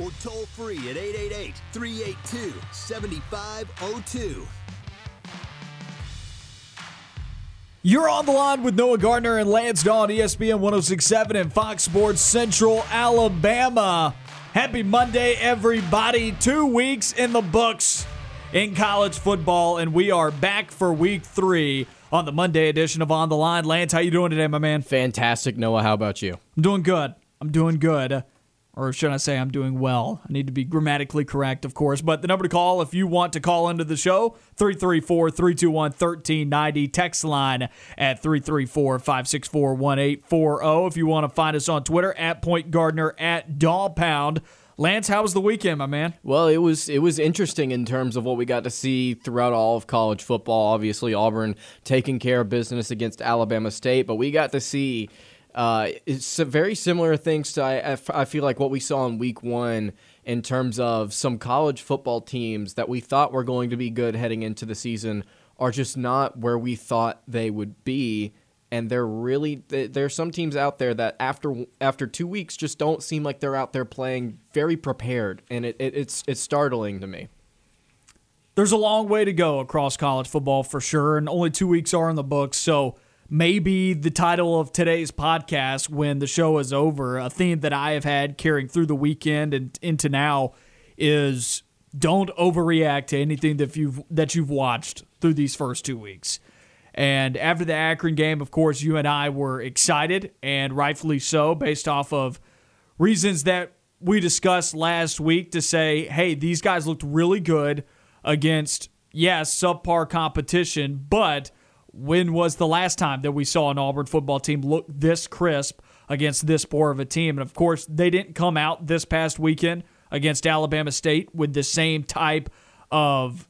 or toll free at 888-382-7502. You're on the line with Noah Gardner and Lance Dawe on ESPN 1067 and Fox Sports Central Alabama. Happy Monday, everybody. Two weeks in the books in college football, and we are back for week three on the Monday edition of On the Line. Lance, how you doing today, my man? Fantastic, Noah. How about you? I'm doing good. I'm doing good. Or should I say I'm doing well? I need to be grammatically correct, of course. But the number to call if you want to call into the show, 334 321 1390. Text line at 334 564 1840. If you want to find us on Twitter, at Point Gardner, at Daw Pound. Lance, how was the weekend, my man? Well, it was it was interesting in terms of what we got to see throughout all of college football. Obviously, Auburn taking care of business against Alabama State, but we got to see uh, it's very similar things to I, I feel like what we saw in Week One in terms of some college football teams that we thought were going to be good heading into the season are just not where we thought they would be and they're really there's some teams out there that after after two weeks just don't seem like they're out there playing very prepared, and it, it it's it's startling to me. There's a long way to go across college football for sure, and only two weeks are in the books. So maybe the title of today's podcast, when the show is over, a theme that I have had carrying through the weekend and into now is don't overreact to anything that you've that you've watched through these first two weeks. And after the Akron game, of course, you and I were excited, and rightfully so, based off of reasons that we discussed last week to say, hey, these guys looked really good against, yes, subpar competition, but when was the last time that we saw an Auburn football team look this crisp against this poor of a team? And of course, they didn't come out this past weekend against Alabama State with the same type of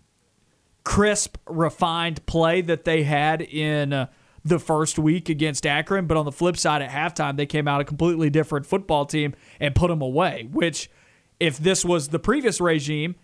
crisp, refined play that they had in uh, the first week against Akron. But on the flip side, at halftime, they came out a completely different football team and put them away. Which, if this was the previous regime,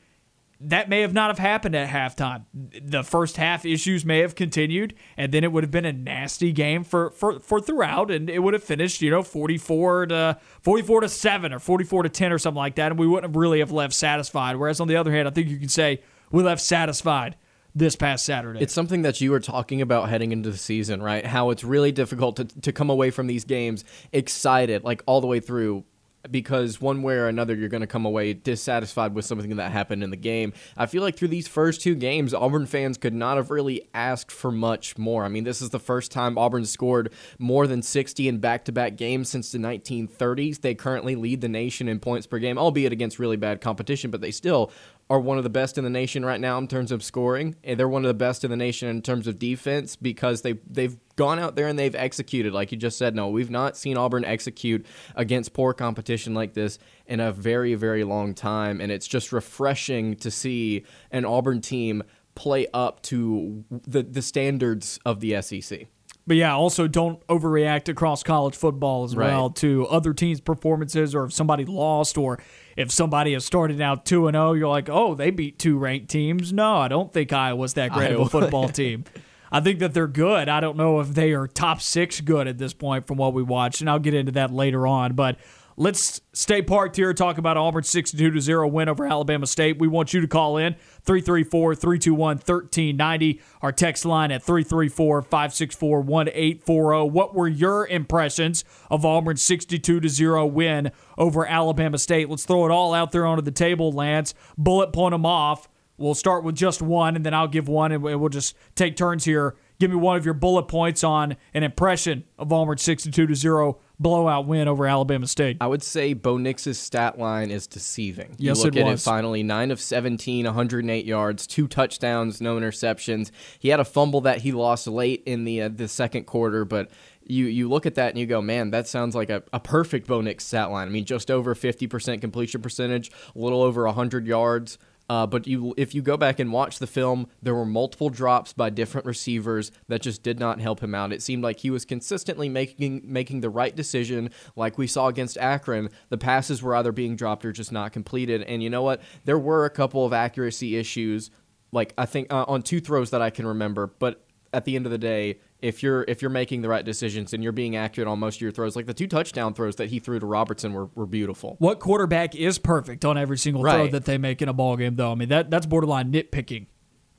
that may have not have happened at halftime. The first half issues may have continued, and then it would have been a nasty game for, for, for throughout, and it would have finished, you know, 44 to 44 to 7 or 44 to 10 or something like that, and we wouldn't have really have left satisfied. Whereas on the other hand, I think you can say we left satisfied this past Saturday. It's something that you were talking about heading into the season, right? How it's really difficult to, to come away from these games excited, like all the way through, because one way or another you're going to come away dissatisfied with something that happened in the game. I feel like through these first two games, Auburn fans could not have really asked for much more. I mean, this is the first time Auburn scored more than 60 in back to back games since the 1930s. They currently lead the nation in points per game, albeit against really bad competition, but they still are one of the best in the nation right now in terms of scoring. And they're one of the best in the nation in terms of defense because they they've gone out there and they've executed. Like you just said, no, we've not seen Auburn execute against poor competition like this in a very, very long time. And it's just refreshing to see an Auburn team play up to the, the standards of the SEC. But yeah, also don't overreact across college football as Right. well to other teams' performances or if somebody lost or if somebody has started out 2 and 0, you're like, "Oh, they beat two ranked teams." No, I don't think Iowa's that great of a football team. I think that they're good. I don't know if they are top 6 good at this point from what we watched, and I'll get into that later on, but Let's stay parked here, talk about Auburn's 62 to 0 win over Alabama State. We want you to call in 334 321 1390. Our text line at 334 564 1840. What were your impressions of Auburn's 62 to 0 win over Alabama State? Let's throw it all out there onto the table, Lance. Bullet point them off. We'll start with just one, and then I'll give one, and we'll just take turns here. Give me one of your bullet points on an impression of Auburn's 62 to 0 blowout win over Alabama State. I would say Bo Nix's stat line is deceiving. Yes, you look it at was. it finally 9 of 17, 108 yards, two touchdowns, no interceptions. He had a fumble that he lost late in the uh, the second quarter, but you you look at that and you go, man, that sounds like a, a perfect Bo Nix stat line. I mean, just over 50% completion percentage, a little over 100 yards. Uh, but you, if you go back and watch the film, there were multiple drops by different receivers that just did not help him out. It seemed like he was consistently making making the right decision, like we saw against Akron. The passes were either being dropped or just not completed. And you know what? There were a couple of accuracy issues, like I think uh, on two throws that I can remember. But at the end of the day, if you're if you're making the right decisions and you're being accurate on most of your throws, like the two touchdown throws that he threw to Robertson were, were beautiful. What quarterback is perfect on every single throw that they make in a ball game, though? I mean, that that's borderline nitpicking.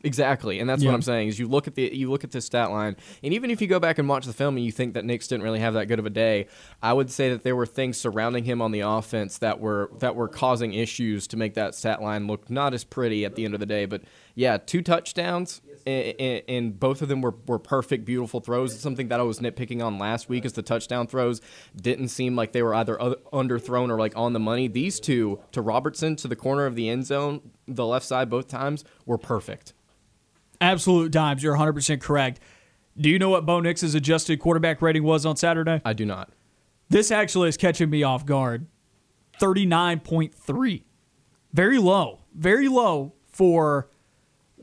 Exactly, and that's Yeah. what I'm saying. Is you look at the you look at the stat line, and even if you go back and watch the film and you think that Nix didn't really have that good of a day, I would say that there were things surrounding him on the offense that were that were causing issues to make that stat line look not as pretty at the end of the day. But yeah, two touchdowns, and, and both of them were, were perfect, beautiful throws. It's something that I was nitpicking on last week, is the touchdown throws didn't seem like they were either underthrown or like on the money. These two to Robertson to the corner of the end zone, the left side both times were perfect. Absolute dimes. You're 100% correct. Do you know what Bo Nix's adjusted quarterback rating was on Saturday? I do not. This actually is catching me off guard. 39.3. Very low. Very low for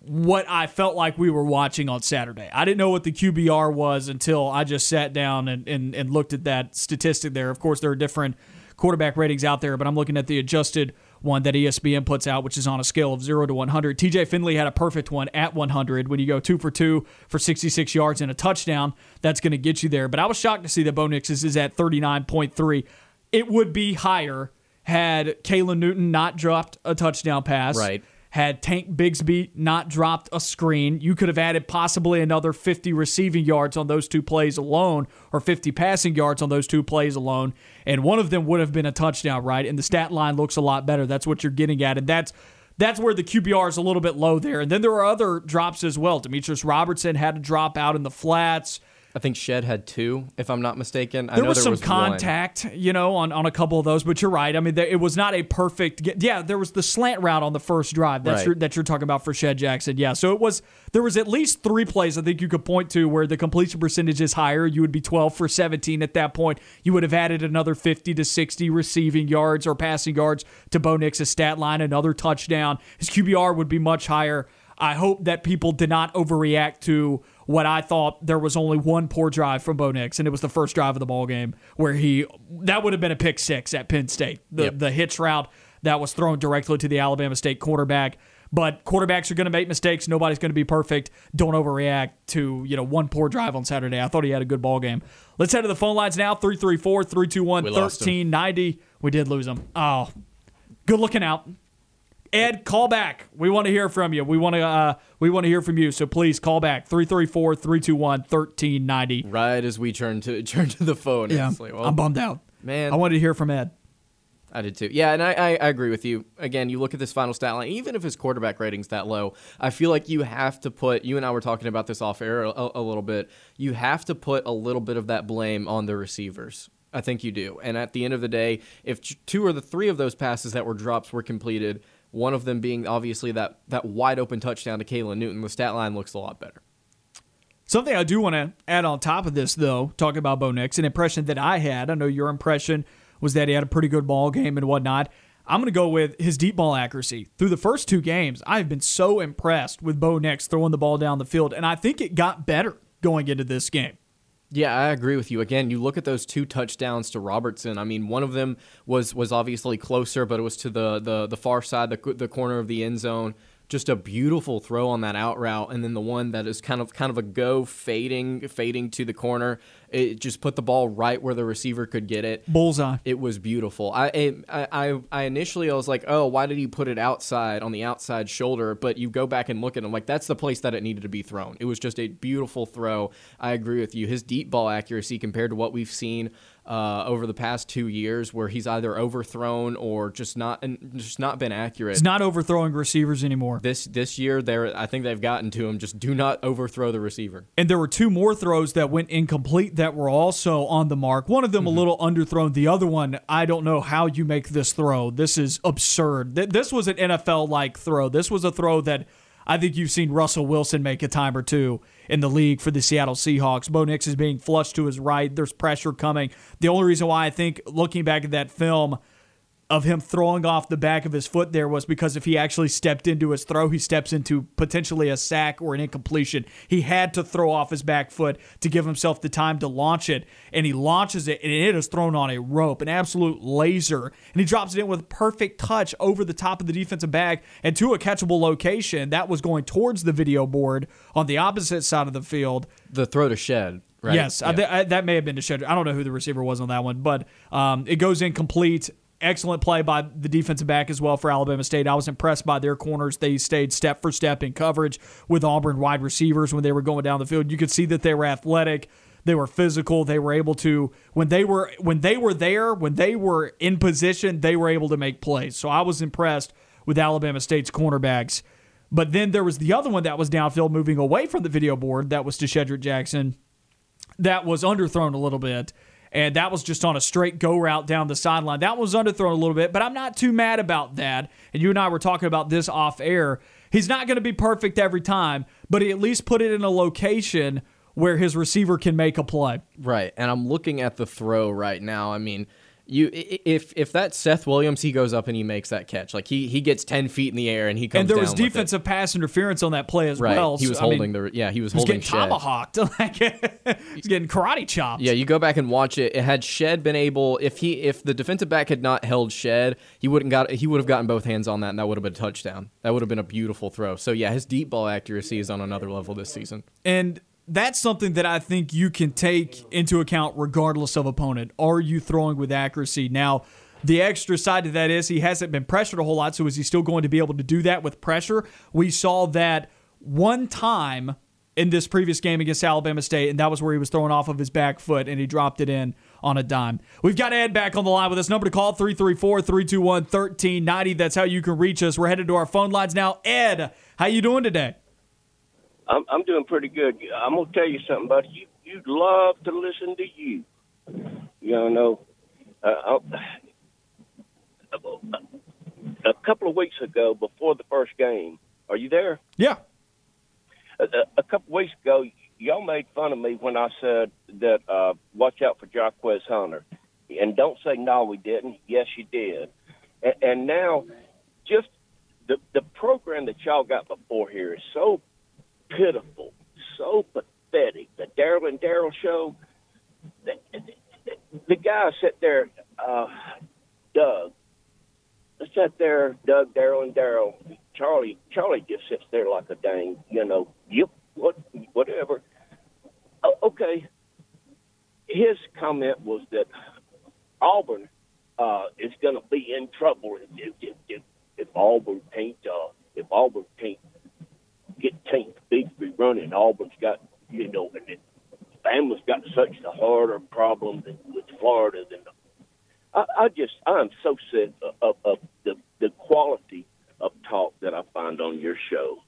what I felt like we were watching on Saturday. I didn't know what the QBR was until I just sat down and, and, and looked at that statistic there. Of course, there are different quarterback ratings out there, but I'm looking at the adjusted one that ESPN puts out, which is on a scale of 0 to 100. TJ Finley had a perfect one at 100. When you go two for two for 66 yards and a touchdown, that's going to get you there. But I was shocked to see that Bo Nix's is at 39.3. It would be higher had Kalen Newton not dropped a touchdown pass. Right. Had Tank Bigsby not dropped a screen, you could have added possibly another 50 receiving yards on those two plays alone, or 50 passing yards on those two plays alone, and one of them would have been a touchdown, right? And the stat line looks a lot better. That's what you're getting at, and that's that's where the QBR is a little bit low there. And then there are other drops as well. Demetrius Robertson had to drop out in the flats. I think Shed had two, if I'm not mistaken. I There was there some was one. contact, you know, on, on a couple of those, but you're right. I mean, there, it was not a perfect. ge- Yeah, there was the slant route on the first drive that's Right. your, that you're talking about for Shed Jackson. Yeah, so it was there was at least three plays I think you could point to where the completion percentage is higher. You would be 12 for 17 at that point. You would have added another 50 to 60 receiving yards or passing yards to Bo Nix's stat line, another touchdown. His QBR would be much higher. I hope that people did not overreact to what I thought there was only one poor drive from Bo Nix, and it was the first drive of the ball game where he that would have been a pick six at Penn State. The Yep. the hitch route that was thrown directly to the Alabama State quarterback. But quarterbacks are going to make mistakes. Nobody's going to be perfect. Don't overreact to you know one poor drive on Saturday. I thought he had a good ball game. Let's head to the phone lines now 334 321 We lost him. 1390. We did lose him. Oh, good looking out. Ed, call back. We want to hear from you. We want to uh, we want to hear from you. So please call back 334-321-1390. Right as we turn to turn to the phone. Yeah. Like, well, I'm bummed out. man. I wanted to hear from Ed. I did too. Yeah, and I, I, I agree with you. Again, you look at this final stat line, even if his quarterback rating's that low, I feel like you have to put, you and I were talking about this off air a, a little bit, you have to put a little bit of that blame on the receivers. I think you do. And at the end of the day, if two or the three of those passes that were drops were completed, one of them being obviously that, that wide open touchdown to Kalen Newton, the stat line looks a lot better. Something I do want to add on top of this, though, talking about Bo Nix, an impression that I had. I know your impression was that he had a pretty good ball game and whatnot. I'm going to go with his deep ball accuracy. Through the first two games, I've been so impressed with Bo Nix throwing the ball down the field, and I think it got better going into this game. Yeah, I agree with you. Again, you look at those two touchdowns to Robertson. I mean, one of them was was obviously closer, but it was to the the, the far side, the the corner of the end zone. Just a beautiful throw on that out route, and then the one that is kind of kind of a go fading fading to the corner. It just put the ball right where the receiver could get it. Bullseye. It was beautiful. I, it- I I I initially I was like, oh, why did he put it outside on the outside shoulder? But you go back and look at him, like that's the place that it needed to be thrown. It was just a beautiful throw. I agree with you. His deep ball accuracy compared to what we've seen uh, over the past two years where he's either overthrown or just not and just not been accurate. He's not overthrowing receivers anymore. This this year, there I think they've gotten to him. Just do not overthrow the receiver. And there were two more throws that went incomplete that were also on the mark. One of them mm-hmm. a little underthrown. The other one, I don't know how you make this throw. This is absurd. This was an NFL like throw. This was a throw that I think you've seen Russell Wilson make a time or two in the league for the Seattle Seahawks. Bo Nix is being flushed to his right. There's pressure coming. The only reason why I think looking back at that film, of him throwing off the back of his foot there was because if he actually stepped into his throw, he steps into potentially a sack or an incompletion. He had to throw off his back foot to give himself the time to launch it, and he launches it, and it is thrown on a rope, an absolute laser, and he drops it in with perfect touch over the top of the defensive back and to a catchable location that was going towards the video board on the opposite side of the field. The throw to shed. Right. Yes, yeah. I, I, that may have been to shed. I don't know who the receiver was on that one, but um, it goes incomplete excellent play by the defensive back as well for Alabama State. I was impressed by their corners. They stayed step for step in coverage with Auburn wide receivers when they were going down the field. You could see that they were athletic. They were physical. They were able to when they were when they were there, when they were in position, they were able to make plays. So I was impressed with Alabama State's cornerbacks. But then there was the other one that was downfield moving away from the video board. That was to Shedrick Jackson. That was underthrown a little bit and that was just on a straight go route down the sideline. That was underthrown a little bit, but I'm not too mad about that. And you and I were talking about this off air. He's not going to be perfect every time, but he at least put it in a location where his receiver can make a play. Right. And I'm looking at the throw right now. I mean, you if if that's Seth Williams, he goes up and he makes that catch. Like he he gets ten feet in the air and he comes. And there was defensive pass interference on that play as right. well. He was so, holding I mean, the yeah he was, he was holding getting Shed. tomahawked. like he's getting karate chopped. Yeah, you go back and watch it. It had Shed been able if he if the defensive back had not held Shed, he wouldn't got he would have gotten both hands on that and that would have been a touchdown. That would have been a beautiful throw. So yeah, his deep ball accuracy is on another level this season. And that's something that I think you can take into account regardless of opponent. Are you throwing with accuracy? Now, the extra side to that is he hasn't been pressured a whole lot, so is he still going to be able to do that with pressure? We saw that one time in this previous game against Alabama State, and that was where he was throwing off of his back foot and he dropped it in on a dime. We've got Ed back on the line with us. Number to call 334 321 1390. That's how you can reach us. We're headed to our phone lines now. Ed, how you doing today? I'm, I'm doing pretty good. I'm gonna tell you something, buddy. You you'd love to listen to you. You know, uh, a couple of weeks ago, before the first game, are you there? Yeah. A, a couple of weeks ago, y'all made fun of me when I said that uh, watch out for Jarquez Hunter, and don't say no, we didn't. Yes, you did. And, and now, just the the program that y'all got before here is so pitiful, so pathetic. The Daryl and Daryl show. The, the, the guy sat there, uh, Doug. Sat there, Doug, Daryl, and Daryl. Charlie, Charlie just sits there like a dang, you know, yep, what, whatever. Oh, okay. His comment was that Auburn uh, is going to be in trouble if, if, if, if Auburn can't uh, if Auburn can't get Tank Bigsby running. Auburn's got, you know, and it, Bama's got such a harder problem than, with Florida than. I, I just, I'm so sick of, of the the quality of talk that I find on your show.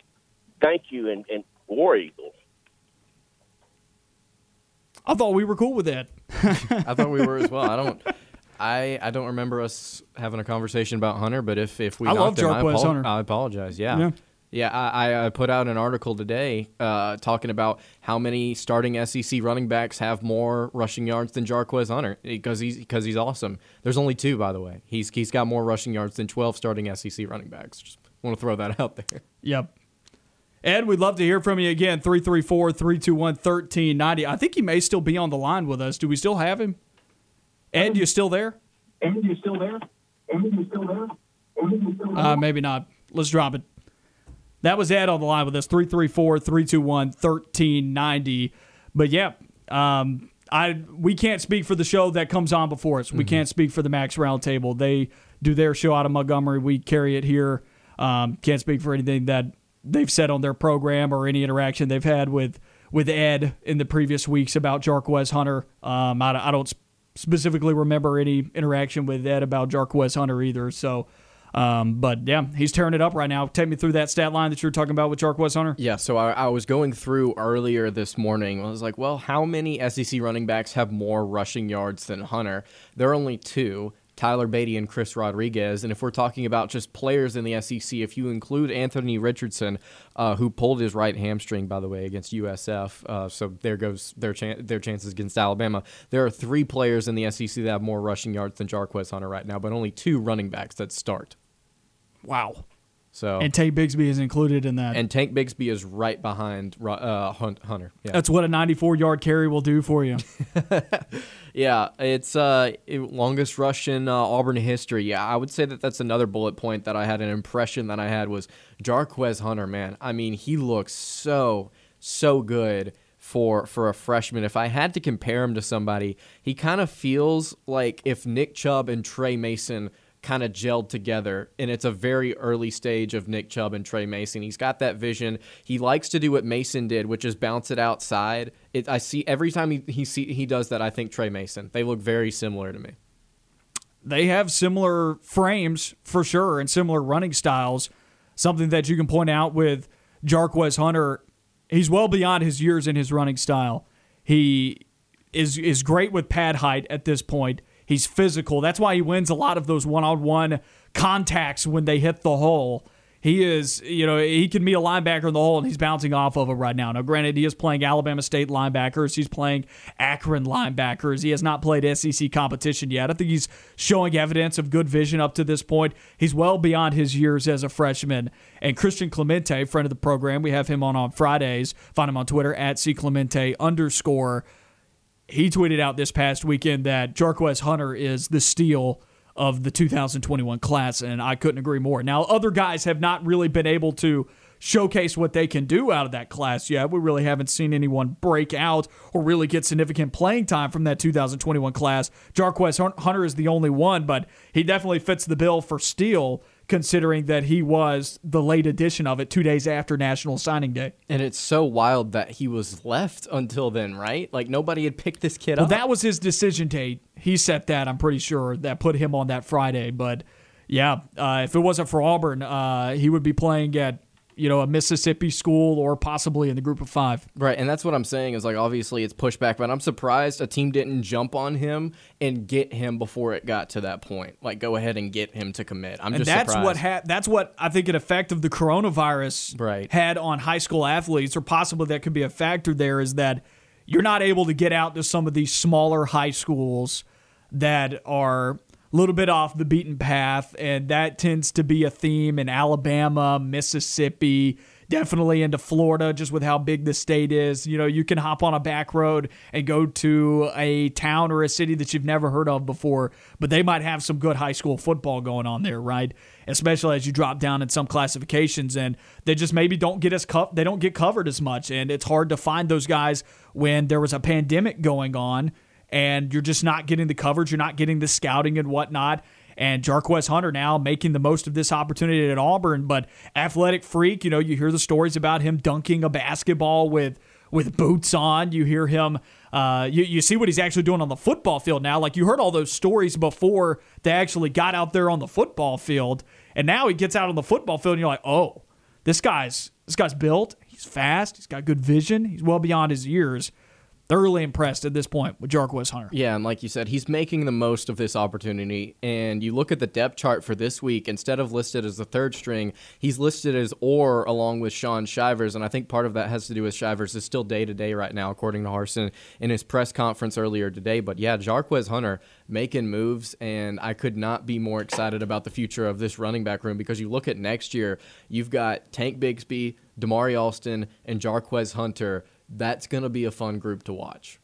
Thank you, and, and War Eagles. I thought we were cool with that. I thought we were as well. I don't. I, I don't remember us having a conversation about Hunter, but if, if we I love him, I, apol- I apologize. Yeah. yeah. Yeah, I, I put out an article today uh, talking about how many starting SEC running backs have more rushing yards than Jarquez Hunter because he's because he's awesome. There's only two, by the way. He's he's got more rushing yards than 12 starting SEC running backs. Just want to throw that out there. Yep. Ed, we'd love to hear from you again. 334 321 1390. I think he may still be on the line with us. Do we still have him? Ed, you still there? Ed, you still there? Ed, you still there? Ed, you still there? Uh, maybe not. Let's drop it. That was Ed on the line with us, 334 321 1390. But yeah, um, I we can't speak for the show that comes on before us. We mm-hmm. can't speak for the Max Roundtable. They do their show out of Montgomery. We carry it here. Um, can't speak for anything that they've said on their program or any interaction they've had with with Ed in the previous weeks about Jarquez Hunter. Um, I, I don't specifically remember any interaction with Ed about Jarquez Hunter either. So, um, but yeah, he's tearing it up right now. Take me through that stat line that you were talking about with Jarquez Hunter. Yeah, so I, I was going through earlier this morning. I was like, well, how many SEC running backs have more rushing yards than Hunter? There are only two. Tyler Badie and Chris Rodriguez. And if we're talking about just players in the SEC, if you include Anthony Richardson, uh, who pulled his right hamstring, by the way, against USF, uh, so there goes their chan- their chances against Alabama. There are three players in the SEC that have more rushing yards than Jarquez Hunter right now, but only two running backs that start. Wow. So And Tank Bigsby is included in that. and Tank Bigsby is right behind uh, Hunt- Hunter. Yeah. That's what a 94 yard carry will do for you. Yeah, it's uh longest rush in uh, Auburn history. Yeah, I would say that that's another bullet point that I had an impression that I had was Jarquez Hunter. Man, I mean, he looks so so good for for a freshman. If I had to compare him to somebody, he kind of feels like if Nick Chubb and Tre Mason kind of gelled together and it's a very early stage of Nick Chubb and Tre Mason. He's got that vision. He likes to do what Mason did, which is bounce it outside. It, I see every time he he see he does that, I think Tre Mason. They look very similar to me. they have similar frames for sure and similar running styles. Something that you can point out with Jarquez Hunter, he's well beyond his years in his running style. He is is great with pad height at this point. He's physical. That's why he wins a lot of those one-on-one contacts when they hit the hole. He is, you know, he can meet a linebacker in the hole and he's bouncing off of it right now. Now, granted, he is playing Alabama State linebackers. He's playing Akron linebackers. He has not played SEC competition yet. I think he's showing evidence of good vision up to this point. He's well beyond his years as a freshman. And Christian Clemente, friend of the program, we have him on on Fridays. Find him on Twitter at cclemente underscore he tweeted out this past weekend that Jarquez Hunter is the steal of the 2021 class, and I couldn't agree more. Now, other guys have not really been able to showcase what they can do out of that class yet. We really haven't seen anyone break out or really get significant playing time from that 2021 class. Jarquez Hunter is the only one, but he definitely fits the bill for steal considering that he was the late edition of it two days after National Signing Day. And it's so wild that he was left until then, right? Like nobody had picked this kid Well, up. that was his decision date. He set that, I'm pretty sure, that put him on that Friday. But yeah, uh, if it wasn't for Auburn, uh, he would be playing at you know a Mississippi school or possibly in the group of five. Right, and that's what I'm saying is like obviously it's pushback, but I'm surprised a team didn't jump on him and get him before it got to that point. Like go ahead and get him to commit. I'm And just that's surprised. what ha- that's what I think an effect of the coronavirus Right. had on high school athletes, or possibly that could be a factor there, is that you're not able to get out to some of these smaller high schools that are little bit off the beaten path, and that tends to be a theme in Alabama, Mississippi, definitely into Florida, just with how big the state is. You know, you can hop on a back road and go to a town or a city that you've never heard of before, but they might have some good high school football going on there, right? Especially as you drop down in some classifications, and they just maybe don't get as co- they don't get covered as much, and it's hard to find those guys when there was a pandemic going on, and you're just not getting the coverage, you're not getting the scouting and whatnot and Jarquez Hunter now making the most of this opportunity at Auburn. But athletic freak, you know, you hear the stories about him dunking a basketball with with boots on. You hear him. Uh, you you see what he's actually doing on the football field now. Like you heard all those stories before they actually got out there on the football field, and now he gets out on the football field, and you're like, oh, this guy's this guy's built. He's fast. He's got good vision. He's well beyond his years. Thoroughly impressed at this point with Jarquez Hunter. Yeah, and like you said, he's making the most of this opportunity. And you look at the depth chart for this week, instead of listed as the third string, he's listed as or along with Shaun Shivers. And I think part of that has to do with Shivers is still day to day right now, according to Harsin in his press conference earlier today. But yeah, Jarquez Hunter making moves, and I could not be more excited about the future of this running back room because you look at next year, you've got Tank Bigsby, Damari Alston, and Jarquez Hunter. That's going to be a fun group to watch.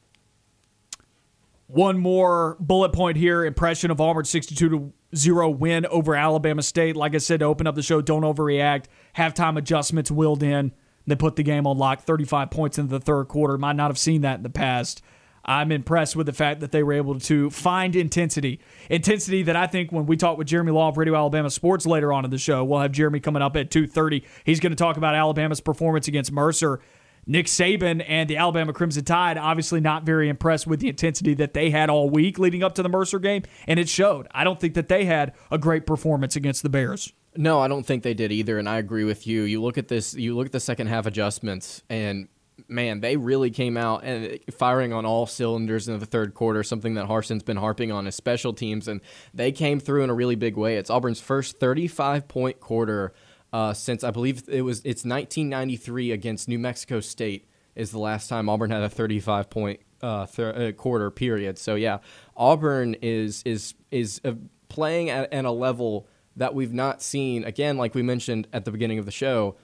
One more bullet point here impression of Auburn 62 to 0 win over Alabama State. Like I said, to open up the show, don't overreact. Halftime adjustments willed in. They put the game on lock, 35 points into the third quarter. Might not have seen that in the past. I'm impressed with the fact that they were able to find intensity. Intensity that I think when we talk with Jeremy Law of Radio Alabama Sports later on in the show, we'll have Jeremy coming up at 2.30. He's going to talk about Alabama's performance against Mercer Nick Saban and the Alabama Crimson Tide obviously not very impressed with the intensity that they had all week leading up to the Mercer game, and it showed. I don't think that they had a great performance against the Bears. No, I don't think they did either, and I agree with you. You look at this, you look at the second half adjustments, and man, they really came out and firing on all cylinders in the third quarter, something that Harsin's been harping on his special teams, and they came through in a really big way. It's Auburn's first 35 point quarter uh, since I believe it was it's 1993 against New Mexico State is the last time Auburn had a 35 point uh, th- uh, quarter period. So yeah, Auburn is is is uh, playing at, at a level that we've not seen again, like we mentioned at the beginning of the show,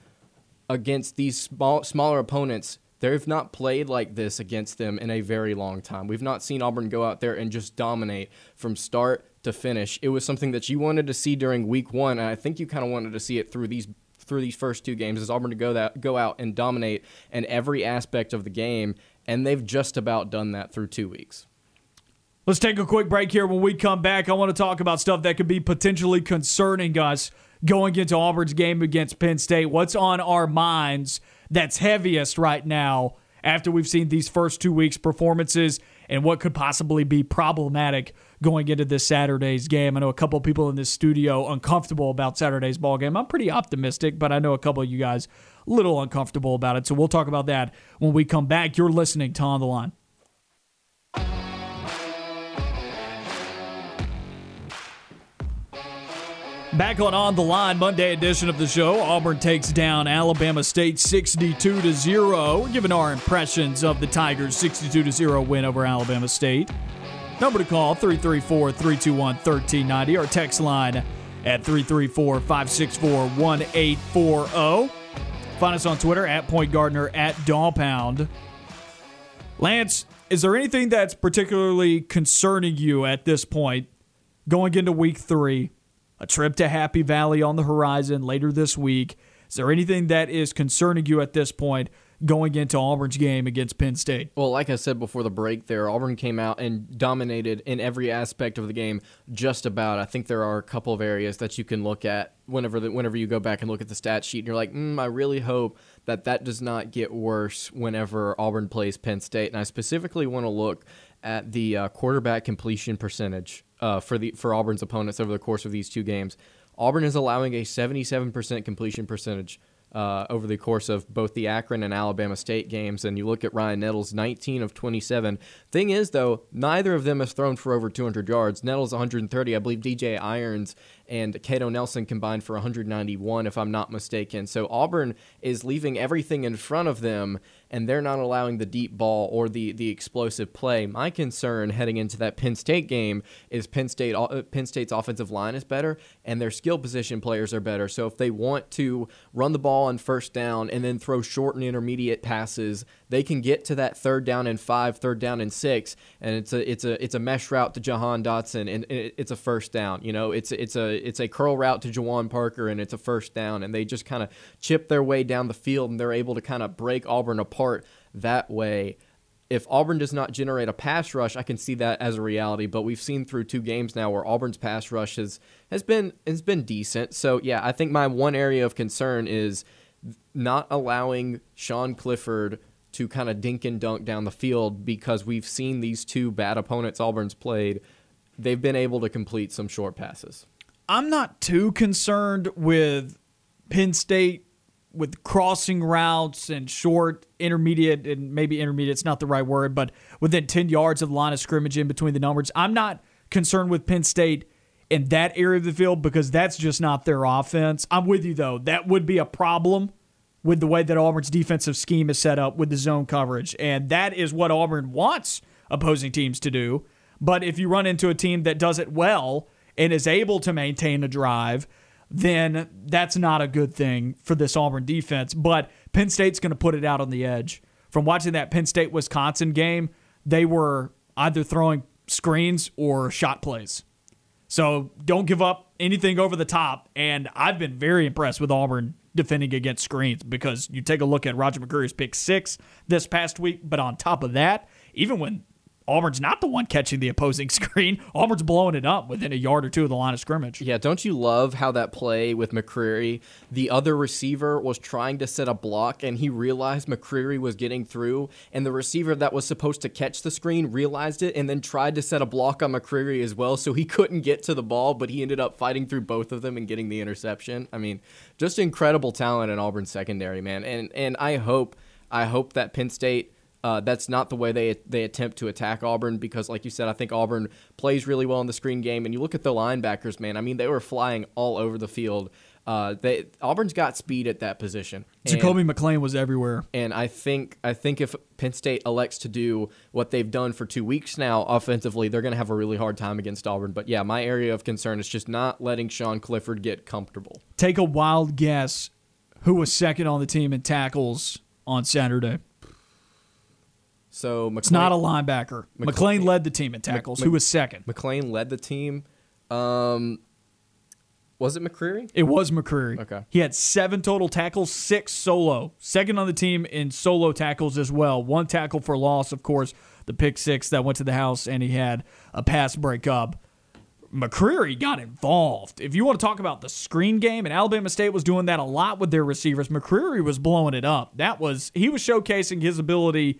against these small smaller opponents. They've not played like this against them in a very long time. We've not seen Auburn go out there and just dominate from start to finish. It was something that you wanted to see during week one, and I think you kind of wanted to see it through these through these first two games is Auburn to go that go out and dominate in every aspect of the game, and they've just about done that through two weeks. Let's take a quick break here. When we come back, I want to talk about stuff that could be potentially concerning us going into Auburn's game against Penn State. What's on our minds that's heaviest right now after we've seen these first two weeks' performances and what could possibly be problematic going into this Saturday's game. I know a couple people in this studio uncomfortable about Saturday's ball game. I'm pretty optimistic, but I know a couple of you guys a little uncomfortable about it. So we'll talk about that when we come back. You're listening to On the Line. Back on On the Line, Monday edition of the show. Auburn takes down Alabama State 62 to 0. We're giving our impressions of the Tigers' 62 to 0 win over Alabama State. Number to call 334 321 1390. Our text line at 334 564 1840. Find us on Twitter at Point Gardner at Pound. Lance, is there anything that's particularly concerning you at this point going into week three? a trip to Happy Valley on the horizon later this week. Is there anything that is concerning you at this point going into Auburn's game against Penn State? Well, like I said before the break there, Auburn came out and dominated in every aspect of the game just about. I think there are a couple of areas that you can look at whenever the, whenever you go back and look at the stat sheet and you're like, mm, I really hope that that does not get worse whenever Auburn plays Penn State. And I specifically want to look at the uh, quarterback completion percentage uh, for the for Auburn's opponents over the course of these two games. Auburn is allowing a 77% completion percentage uh, over the course of both the Akron and Alabama State games. And you look at Ryan Nettles, 19 of 27. Thing is, though, neither of them has thrown for over 200 yards. Nettles 130. I believe DJ Irons and Kato Nelson combined for 191, if I'm not mistaken. So Auburn is leaving everything in front of them and they're not allowing the deep ball or the the explosive play. My concern heading into that Penn State game is Penn State uh, Penn State's offensive line is better and their skill position players are better. So if they want to run the ball on first down and then throw short and intermediate passes, they can get to that third down and five, third down and six, and it's a it's a it's a mesh route to Jahan Dotson and it's a first down. You know, it's it's a it's a curl route to Juwan Parker and it's a first down, and they just kind of chip their way down the field and they're able to kind of break Auburn apart that way. If Auburn does not generate a pass rush, I can see that as a reality. But we've seen through two games now where Auburn's pass rush has has been has been decent. So yeah, I think my one area of concern is not allowing Sean Clifford to kind of dink and dunk down the field because we've seen these two bad opponents Auburn's played. They've been able to complete some short passes. I'm not too concerned with Penn State with crossing routes and short, intermediate, and maybe intermediate's not the right word, but within 10 yards of the line of scrimmage in between the numbers. I'm not concerned with Penn State in that area of the field because that's just not their offense. I'm with you, though. That would be a problem with the way that Auburn's defensive scheme is set up with the zone coverage. And that is what Auburn wants opposing teams to do. But if you run into a team that does it well and is able to maintain a drive, then that's not a good thing for this Auburn defense. But Penn State's going to put it out on the edge. From watching that Penn State Wisconsin game, they were either throwing screens or shot plays. So don't give up anything over the top. And I've been very impressed with Auburn defending against screens because you take a look at Roger McCreary's pick six this past week, but on top of that, even when Auburn's not the one catching the opposing screen. Auburn's blowing it up within a yard or two of the line of scrimmage. Yeah, don't you love how that play with McCreary, the other receiver was trying to set a block and he realized McCreary was getting through, and the receiver that was supposed to catch the screen realized it and then tried to set a block on McCreary as well, so he couldn't get to the ball, but he ended up fighting through both of them and getting the interception. I mean, just incredible talent in Auburn secondary, man. And and I hope I hope that Penn State uh, that's not the way they they attempt to attack Auburn because, like you said, I think Auburn plays really well in the screen game. And you look at the linebackers, man. I mean, they were flying all over the field. Uh, they Auburn's got speed at that position. Zakoby McClain was everywhere, and I think I think if Penn State elects to do what they've done for two weeks now offensively, they're going to have a really hard time against Auburn. But yeah, my area of concern is just not letting Sean Clifford get comfortable. Take a wild guess. Who was second on the team in tackles on Saturday? So McClain, it's not a linebacker. McClain, McClain led the team in tackles. Mc, Who was second? McClain led the team. Um, was it McCreary? It was McCreary. Okay. He had seven total tackles, six solo. Second on the team in solo tackles as well. One tackle for loss, of course, the pick six that went to the house, and he had a pass breakup. McCreary got involved. If you want to talk about the screen game, and Alabama State was doing that a lot with their receivers, McCreary was blowing it up. That was he was showcasing his ability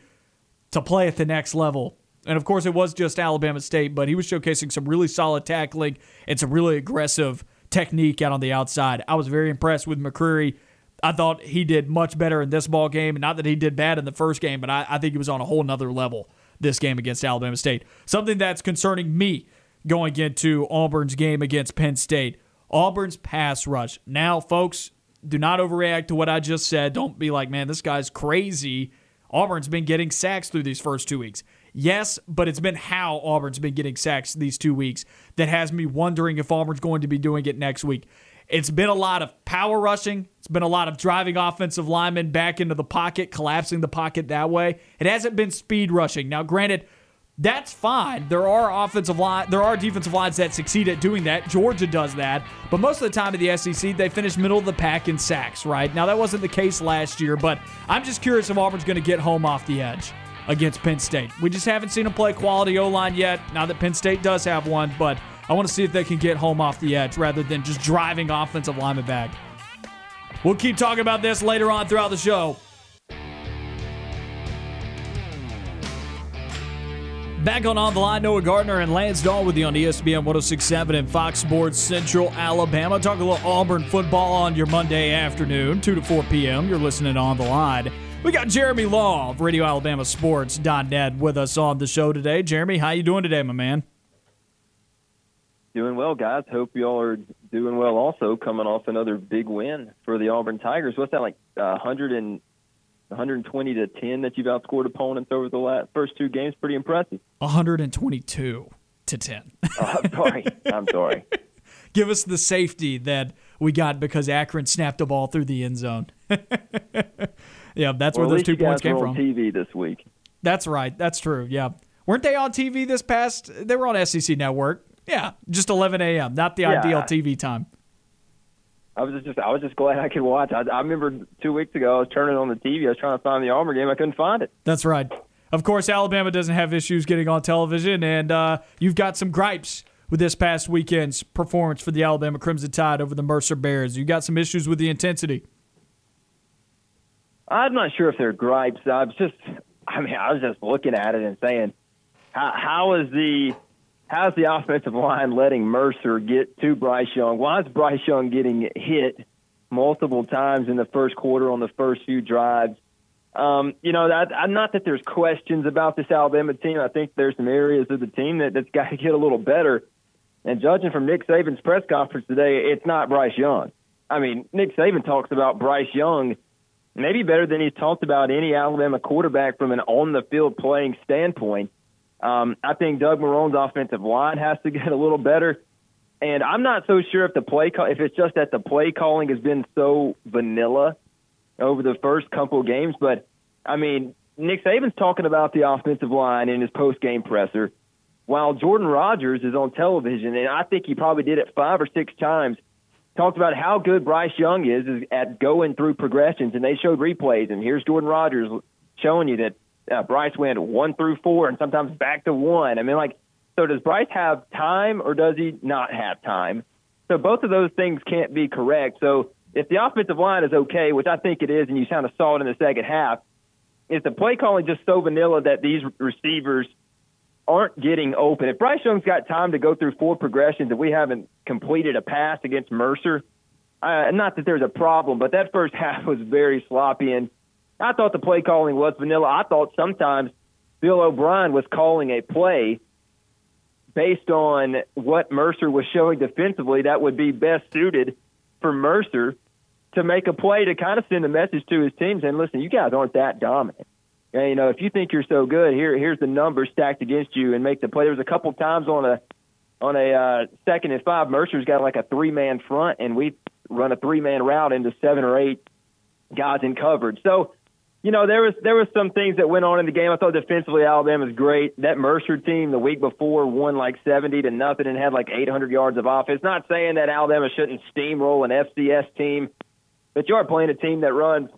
to play at the next level. And of course, it was just Alabama State, but he was showcasing some really solid tackling and some really aggressive technique out on the outside. I was very impressed with McCreary. I thought he did much better in this ball game. Not that he did bad in the first game, but I, I think he was on a whole nother level this game against Alabama State. Something that's concerning me going into Auburn's game against Penn State. Auburn's pass rush. Now, folks, do not overreact to what I just said. Don't be like, man, this guy's crazy. Auburn's been getting sacks through these first two weeks. Yes, but it's been how Auburn's been getting sacks these two weeks that has me wondering if Auburn's going to be doing it next week. It's been a lot of power rushing. It's been a lot of driving offensive linemen back into the pocket, collapsing the pocket that way. It hasn't been speed rushing. Now, granted, that's fine. There are offensive line, there are defensive lines that succeed at doing that. Georgia does that, but most of the time in the SEC, they finish middle of the pack in sacks. Right now, that wasn't the case last year, but I'm just curious if Auburn's going to get home off the edge against Penn State. We just haven't seen them play quality O line yet. Now that Penn State does have one, but I want to see if they can get home off the edge rather than just driving offensive linemen back. We'll keep talking about this later on throughout the show. Back on On the Line, Noah Gardner and Lance Dawe with you on ESPN 1067 and Fox Sports Central Alabama. Talk a little Auburn football on your Monday afternoon, 2 to 4 p.m. You're listening On the Line. We got Jeremy Law of RadioAlabamaSports.net with us on the show today. Jeremy, how you doing today, my man? Doing well, guys. Hope y'all are doing well also, coming off another big win for the Auburn Tigers. What's that, like uh, 100 and 120 to 10 that you've outscored opponents over the last first two games. Pretty impressive. 122 to 10. oh, I'm sorry. I'm sorry. Give us the safety that we got because Akron snapped a ball through the end zone. yeah, that's well, where those two points came from. TV this week. That's right. That's true. Yeah. Weren't they on TV this past? They were on SEC Network. Yeah, just 11 a.m. Not the yeah. ideal TV time. I was just I was just glad I could watch. I, I remember two weeks ago I was turning on the TV. I was trying to find the Auburn game. I couldn't find it. That's right. Of course, Alabama doesn't have issues getting on television, and uh, you've got some gripes with this past weekend's performance for the Alabama Crimson Tide over the Mercer Bears. You got some issues with the intensity. I'm not sure if they're gripes. I was just, I mean, I was just looking at it and saying, how, how is the how's the offensive line letting Mercer get to Bryce Young? Why is Bryce Young getting hit multiple times in the first quarter on the first few drives? Um, you know, that, not that there's questions about this Alabama team. I think there's some areas of the team that, that's got to get a little better. And judging from Nick Saban's press conference today, it's not Bryce Young. I mean, Nick Saban talks about Bryce Young maybe better than he's talked about any Alabama quarterback from an on the field playing standpoint. Um, I think Doug Marrone's offensive line has to get a little better. And I'm not so sure if the play call, if it's just that the play calling has been so vanilla over the first couple of games. But I mean, Nick Saban's talking about the offensive line in his post game presser, while Jordan Rodgers is on television, and I think he probably did it five or six times. Talked about how good Bryce Young is, is at going through progressions, and they showed replays. And here's Jordan Rodgers showing you that uh, Bryce went one through four and sometimes back to one. I mean, like, so does Bryce have time or does he not have time? So both of those things can't be correct. So if the offensive line is okay, which I think it is, and you kind of saw it in the second half, is the play calling just so vanilla that these receivers aren't getting open? If Bryce Young's got time to go through four progressions and we haven't completed a pass against Mercer, uh, not that there's a problem, but that first half was very sloppy, and I thought the play calling was vanilla. I thought sometimes Bill O'Brien was calling a play based on what Mercer was showing defensively that would be best suited for Mercer to make a play to kind of send a message to his team saying, listen, you guys aren't that dominant. And, you know, if you think you're so good, here here's the numbers stacked against you and make the play. There was a couple times on a on a uh, second and five, Mercer's got like a three man front, and we run a three man route into seven or eight guys in coverage. So you know, there was there was some things that went on in the game. I thought defensively Alabama's great. That Mercer team the week before won like seventy to nothing and had like eight hundred yards of offense. Not saying that Alabama shouldn't steamroll an FCS team, but you are playing a team that runs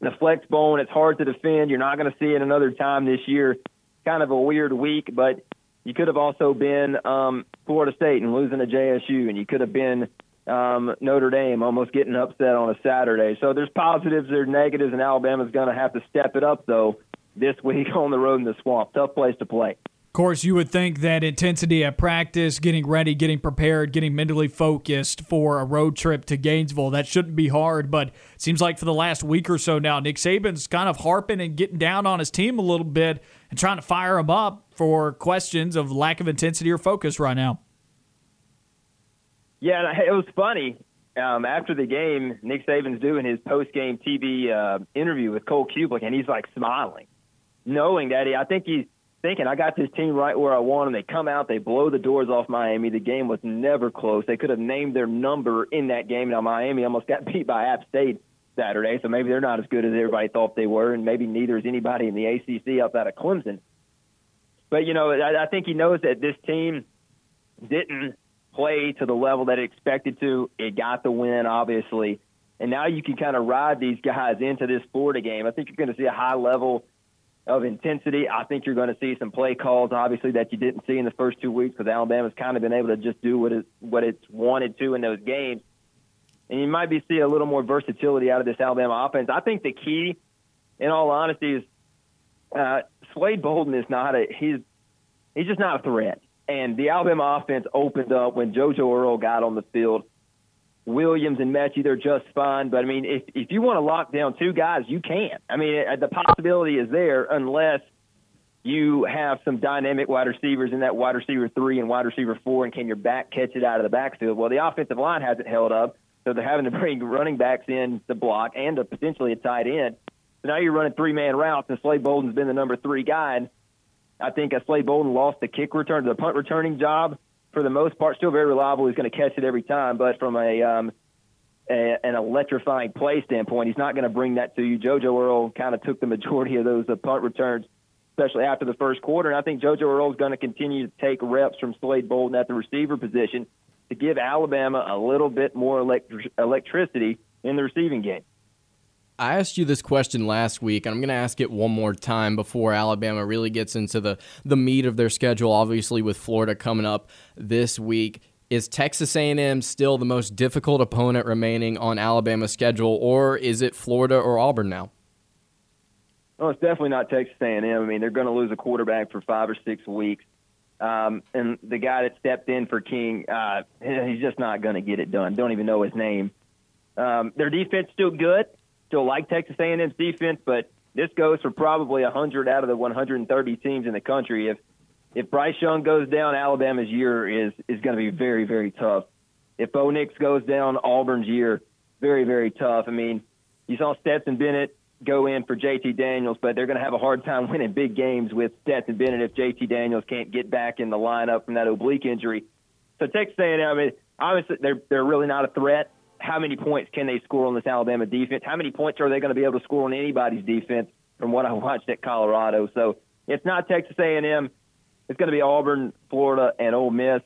the flexbone. It's hard to defend. You're not going to see it another time this year. Kind of a weird week, but you could have also been um, Florida State and losing to JSU, and you could have been um, Notre Dame almost getting upset on a Saturday. So there's positives, there's negatives, and Alabama's going to have to step it up though this week on the road in the swamp. Tough place to play. Of course, you would think that intensity at practice, getting ready, getting prepared, getting mentally focused for a road trip to Gainesville, that shouldn't be hard. But seems like for the last week or so now, Nick Saban's kind of harping and getting down on his team a little bit and trying to fire them up for questions of lack of intensity or focus right now. Yeah, it was funny. Um, after the game, Nick Saban's doing his post-game TV uh, interview with Cole Cubelic, and he's like smiling, knowing that he, I think he's thinking, I got this team right where I want them. They come out, they blow the doors off Miami. The game was never close. They could have named their number in that game. Now Miami almost got beat by App State Saturday, so maybe they're not as good as everybody thought they were, and maybe neither is anybody in the ACC outside of Clemson. But you know, I, I think he knows that this team didn't play to the level that it expected to. It got the win, obviously. And now you can kind of ride these guys into this Florida game. I think you're going to see a high level of intensity. I think you're going to see some play calls, obviously, that you didn't see in the first two weeks because Alabama's kind of been able to just do what it what it's wanted to in those games. And you might be see a little more versatility out of this Alabama offense. I think the key, in all honesty, is uh, Slade Bolden is not a he's he's just not a threat. And the Alabama offense opened up when JoJo Earle got on the field. Williams and Metchie, they're just fine. But I mean, if if you want to lock down two guys, you can. I mean, the possibility is there unless you have some dynamic wide receivers in that wide receiver three and wide receiver four, and can your back catch it out of the backfield? Well, the offensive line hasn't held up, so they're having to bring running backs in to block and a, potentially a tight end. So now you're running three man routes, and Slade Bolden's been the number three guy. And I think Slade Bolden lost the kick return, the punt returning job for the most part. Still very reliable. He's going to catch it every time, but from a, um, a an electrifying play standpoint, he's not going to bring that to you. JoJo Earle kind of took the majority of those uh, punt returns, especially after the first quarter. And I think JoJo Earle is going to continue to take reps from Slade Bolden at the receiver position to give Alabama a little bit more electri- electricity in the receiving game. I asked you this question last week, and I'm going to ask it one more time before Alabama really gets into the, the meat of their schedule. Obviously, with Florida coming up this week, is Texas A&M still the most difficult opponent remaining on Alabama's schedule, or is it Florida or Auburn now? Well, it's definitely not Texas A&M. I mean, they're going to lose a quarterback for five or six weeks, um, and the guy that stepped in for King, uh, he's just not going to get it done. Don't even know his name. Um, their defense still good still like Texas A&M's defense, but this goes for probably 100 out of the 130 teams in the country. If if Bryce Young goes down, Alabama's year is is going to be very very tough. If Bo Nix goes down, Auburn's year very very tough. I mean, you saw Stetson Bennett go in for JT Daniels, but they're going to have a hard time winning big games with Stetson Bennett if JT Daniels can't get back in the lineup from that oblique injury. So Texas A&M, I mean, obviously they're they're really not a threat how many points can they score on this Alabama defense? How many points are they going to be able to score on anybody's defense? From what I watched at Colorado, so it's not Texas A&M. It's going to be Auburn, Florida, and Ole Miss.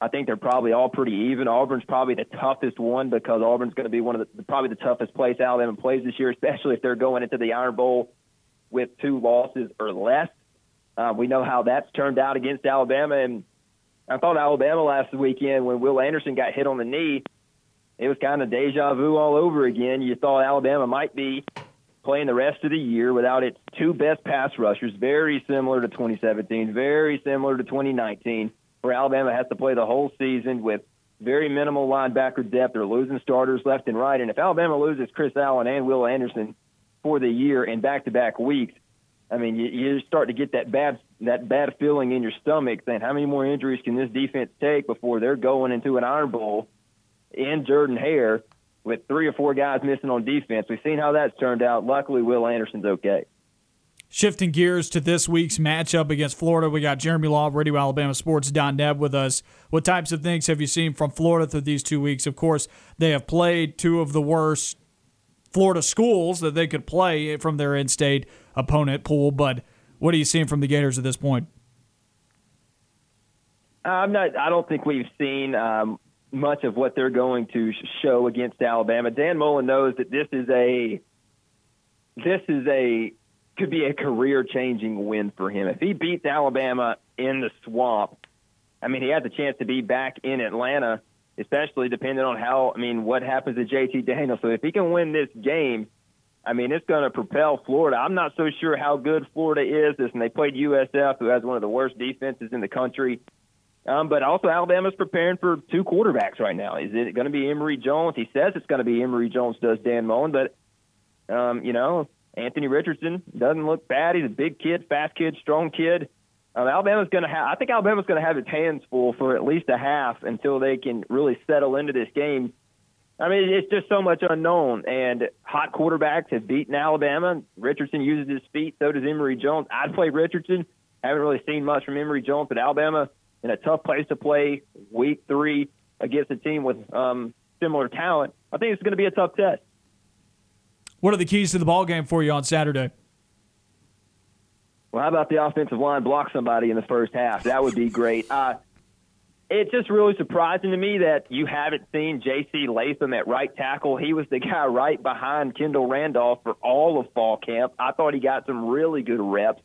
I think they're probably all pretty even. Auburn's probably the toughest one because Auburn's going to be one of the probably the toughest place Alabama plays this year, especially if they're going into the Iron Bowl with two losses or less. Uh, we know how that's turned out against Alabama, and I thought Alabama last weekend when Will Anderson got hit on the knee, it was kind of deja vu all over again. You thought Alabama might be playing the rest of the year without its two best pass rushers, very similar to 2017, very similar to 2019, where Alabama has to play the whole season with very minimal linebacker depth. They're losing starters left and right. And if Alabama loses Chris Allen and Will Anderson for the year in back-to-back weeks, I mean, you, you start to get that bad that bad feeling in your stomach, saying how many more injuries can this defense take before they're going into an Iron Bowl in Jordan Hare with three or four guys missing on defense. We've seen how that's turned out. Luckily, Will Anderson's okay. Shifting gears to this week's matchup against Florida, we got Jeremy Law of RadioAlabamaSports.net with us. What types of things have you seen from Florida through these two weeks? Of course, they have played two of the worst Florida schools that they could play from their in-state opponent pool, but what are you seeing from the Gators at this point? I'm not. I don't think we've seen um, much of what they're going to show against Alabama. Dan Mullen knows that this is a this is a could be a career changing win for him. If he beats Alabama in the swamp, I mean he has a chance to be back in Atlanta, especially depending on how I mean what happens to JT Daniels. So if he can win this game, I mean it's going to propel Florida. I'm not so sure how good Florida is, and they played USF, who has one of the worst defenses in the country. Um, but also, Alabama's preparing for two quarterbacks right now. Is it going to be Emory Jones? He says it's going to be Emory Jones, does Dan Mullen. But, um, you know, Anthony Richardson doesn't look bad. He's a big kid, fast kid, strong kid. Um, Alabama's going to have, I think Alabama's going to have its hands full for at least a half until they can really settle into this game. I mean, it's just so much unknown. And hot quarterbacks have beaten Alabama. Richardson uses his feet, so does Emory Jones. I'd play Richardson. Haven't really seen much from Emory Jones, but Alabama – in a tough place to play week three against a team with um, similar talent, I think it's going to be a tough test. What are the keys to the ball game for you on Saturday? Well, how about the offensive line block somebody in the first half? That would be great. Uh, it's just really surprising to me that you haven't seen J.C. Latham at right tackle. He was the guy right behind Kendall Randolph for all of fall camp. I thought he got some really good reps.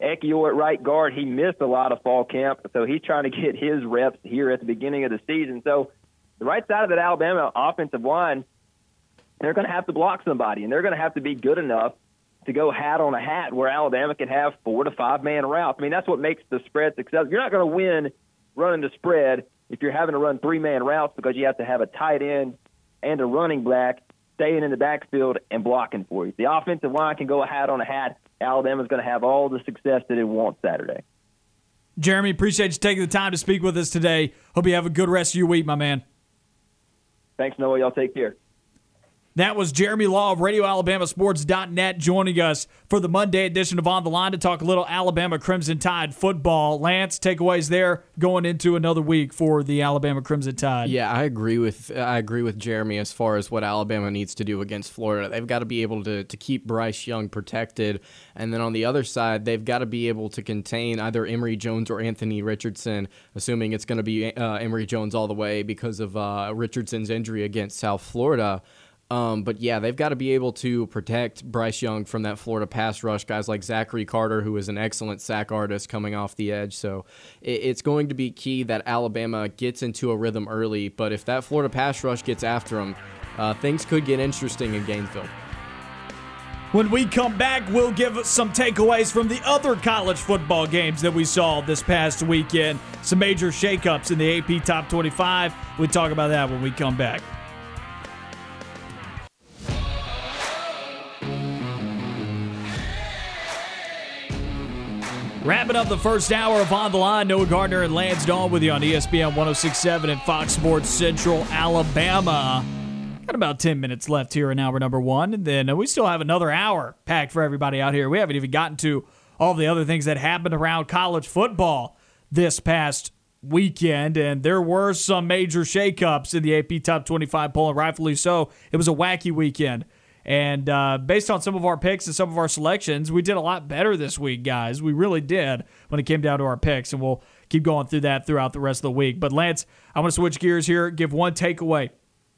Ekiyor at right guard, he missed a lot of fall camp, so he's trying to get his reps here at the beginning of the season. So the right side of that Alabama offensive line, they're going to have to block somebody, and they're going to have to be good enough to go hat on a hat where Alabama can have four to five man routes. I mean, that's what makes the spread successful. You're not going to win running the spread if you're having to run three man routes because you have to have a tight end and a running back staying in the backfield and blocking for you. The offensive line can go a hat on a hat. Alabama's going to have all the success that it wants Saturday. Jeremy, appreciate you taking the time to speak with us today. Hope you have a good rest of your week, my man. Thanks, Noah. Y'all take care. That was Jeremy Law of RadioAlabamaSports.net joining us for the Monday edition of On the Line to talk a little Alabama Crimson Tide football. Lance, takeaways there going into another week for the Alabama Crimson Tide. Yeah, I agree with I agree with Jeremy as far as what Alabama needs to do against Florida. They've got to be able to, to keep Bryce Young protected, and then on the other side, they've got to be able to contain either Emory Jones or Anthony Richardson, assuming it's going to be uh, Emory Jones all the way because of uh, Richardson's injury against South Florida. Um, but yeah, they've got to be able to protect Bryce Young from that Florida pass rush. Guys like Zachary Carter, who is an excellent sack artist coming off the edge. So it, it's going to be key that Alabama gets into a rhythm early. But if that Florida pass rush gets after them, uh, things could get interesting in Gainesville. When we come back, we'll give some takeaways from the other college football games that we saw this past weekend. Some major shakeups in the AP Top 25. We'll talk about that when we come back. Wrapping up the first hour of On the Line, Noah Gardner and Lance Dawe with you on ESPN 1067 and Fox Sports Central, Alabama. Got about 10 minutes left here in hour number one, and then uh, we still have another hour packed for everybody out here. We haven't even gotten to all the other things that happened around college football this past weekend, and there were some major shakeups in the AP Top 25 poll, and rightfully so. It was a wacky weekend. And uh, based on some of our picks and some of our selections, we did a lot better this week, guys. We really did when it came down to our picks, and we'll keep going through that throughout the rest of the week. But Lance, I want to switch gears here, give one takeaway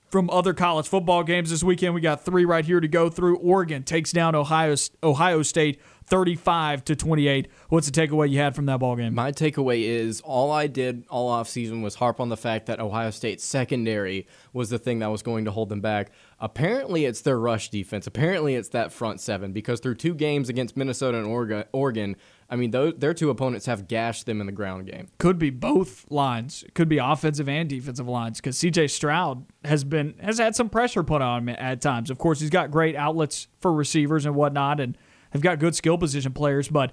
from other college football games this weekend. We got three right here to go through. Oregon takes down Ohio Ohio State 35 to 28. What's the takeaway you had from that ball game? My takeaway is all I did all offseason was harp on the fact that Ohio State's secondary was the thing that was going to hold them back. Apparently, it's their rush defense. Apparently, it's that front seven because through two games against Minnesota and Oregon, I mean, those, their two opponents have gashed them in the ground game. Could be both lines. Could be offensive and defensive lines because C.J. Stroud has been has had some pressure put on him at times. Of course, he's got great outlets for receivers and whatnot, and have got good skill position players, but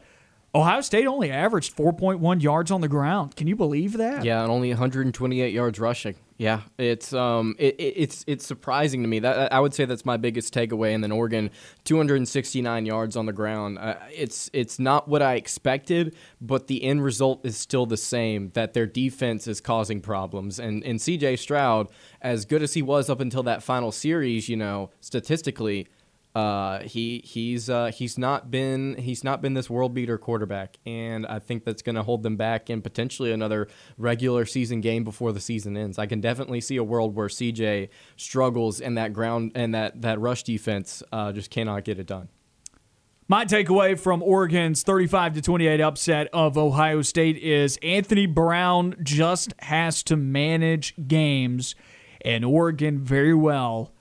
Ohio State only averaged 4.1 yards on the ground. Can you believe that? Yeah, and only 128 yards rushing. Yeah, it's um, it, it, it's it's surprising to me. That I would say that's my biggest takeaway. And then Oregon, 269 yards on the ground. Uh, it's it's not what I expected, but the end result is still the same. That their defense is causing problems. And and C.J. Stroud, as good as he was up until that final series, you know, statistically uh, he he's uh, he's not been he's not been this world beater quarterback, and I think that's going to hold them back in potentially another regular season game before the season ends. I can definitely see a world where CJ struggles and that ground and that that rush defense uh, just cannot get it done. My takeaway from Oregon's 35 to 28 upset of Ohio State is Anthony Brown just has to manage games, and Oregon very well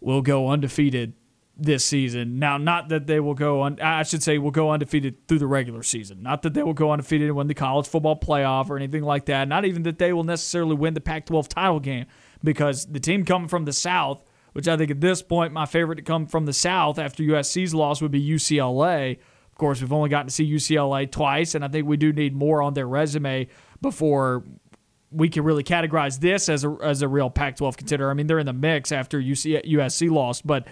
will go undefeated this season. Now, not that they will go on, I should say, will go undefeated through the regular season. Not that they will go undefeated and win the college football playoff or anything like that. Not even that they will necessarily win the Pac 12 title game because the team coming from the South, which I think at this point, my favorite to come from the South after USC's loss would be UCLA. Of course, we've only gotten to see UCLA twice, and I think we do need more on their resume before we can really categorize this as a, as a real Pac 12 contender. I mean, they're in the mix after UC, USC lost, but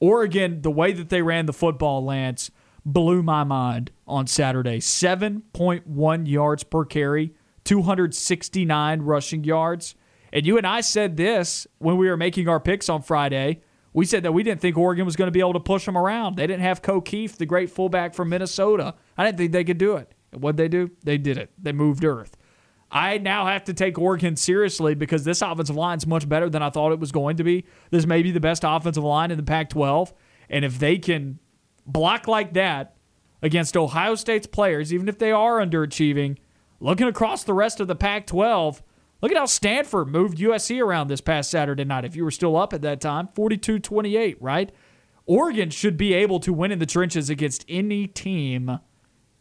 Oregon, the way that they ran the football, Lance, blew my mind on Saturday. 7.1 yards per carry, 269 rushing yards. And you and I said this when we were making our picks on Friday. We said that we didn't think Oregon was going to be able to push them around. They didn't have Ko the great fullback from Minnesota. I didn't think they could do it. What'd they do? They did it. They moved earth. I now have to take Oregon seriously because this offensive line is much better than I thought it was going to be. This may be the best offensive line in the Pac 12. And if they can block like that against Ohio State's players, even if they are underachieving, looking across the rest of the Pac 12, look at how Stanford moved USC around this past Saturday night. If you were still up at that time, 42 28, right? Oregon should be able to win in the trenches against any team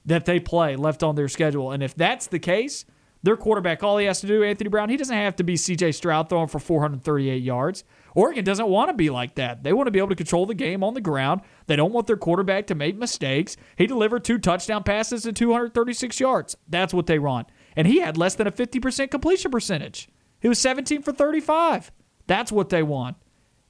that they play left on their schedule. And if that's the case, their quarterback, all he has to do, Anthony Brown, he doesn't have to be CJ Stroud throwing for 438 yards. Oregon doesn't want to be like that. They want to be able to control the game on the ground. They don't want their quarterback to make mistakes. He delivered two touchdown passes and 236 yards. That's what they want. And he had less than a 50% completion percentage. He was 17 for 35. That's what they want.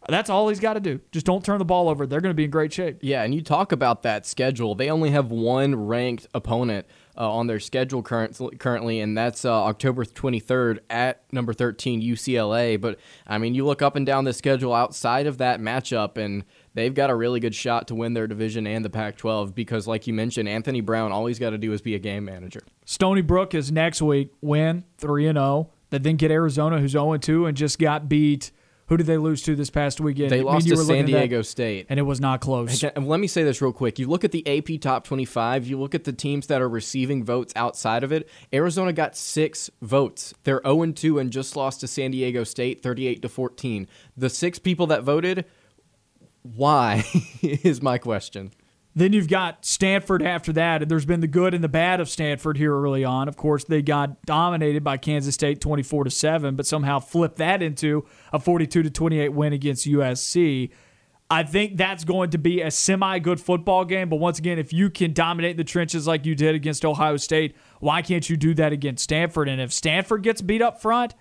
That's all he's got to do. Just don't turn the ball over. They're going to be in great shape. Yeah, and you talk about that schedule. They only have one ranked opponent uh, on their schedule current, currently, and that's uh, October 23rd at number 13 UCLA. But I mean, you look up and down the schedule outside of that matchup, and they've got a really good shot to win their division and the Pac 12 because, like you mentioned, Anthony Brown, all he's got to do is be a game manager. Stony Brook is next week, win 3 0. They then get Arizona, who's 0 2, and just got beat who did they lose to this past weekend? They lost to San Diego State. And it was not close. And let me say this real quick. You look at the AP top 25, you look at the teams that are receiving votes outside of it. Arizona got six votes. They're 0 2 and just lost to San Diego State 38 to 14. The six people that voted, why is my question. Then you've got Stanford after that, and there's been the good and the bad of Stanford here early on. Of course, they got dominated by Kansas State 24 to 7, but somehow flipped that into a 42 to 28 win against USC. I think that's going to be a semi good football game, but once again, if you can dominate the trenches like you did against Ohio State, why can't you do that against Stanford? And if Stanford gets beat up front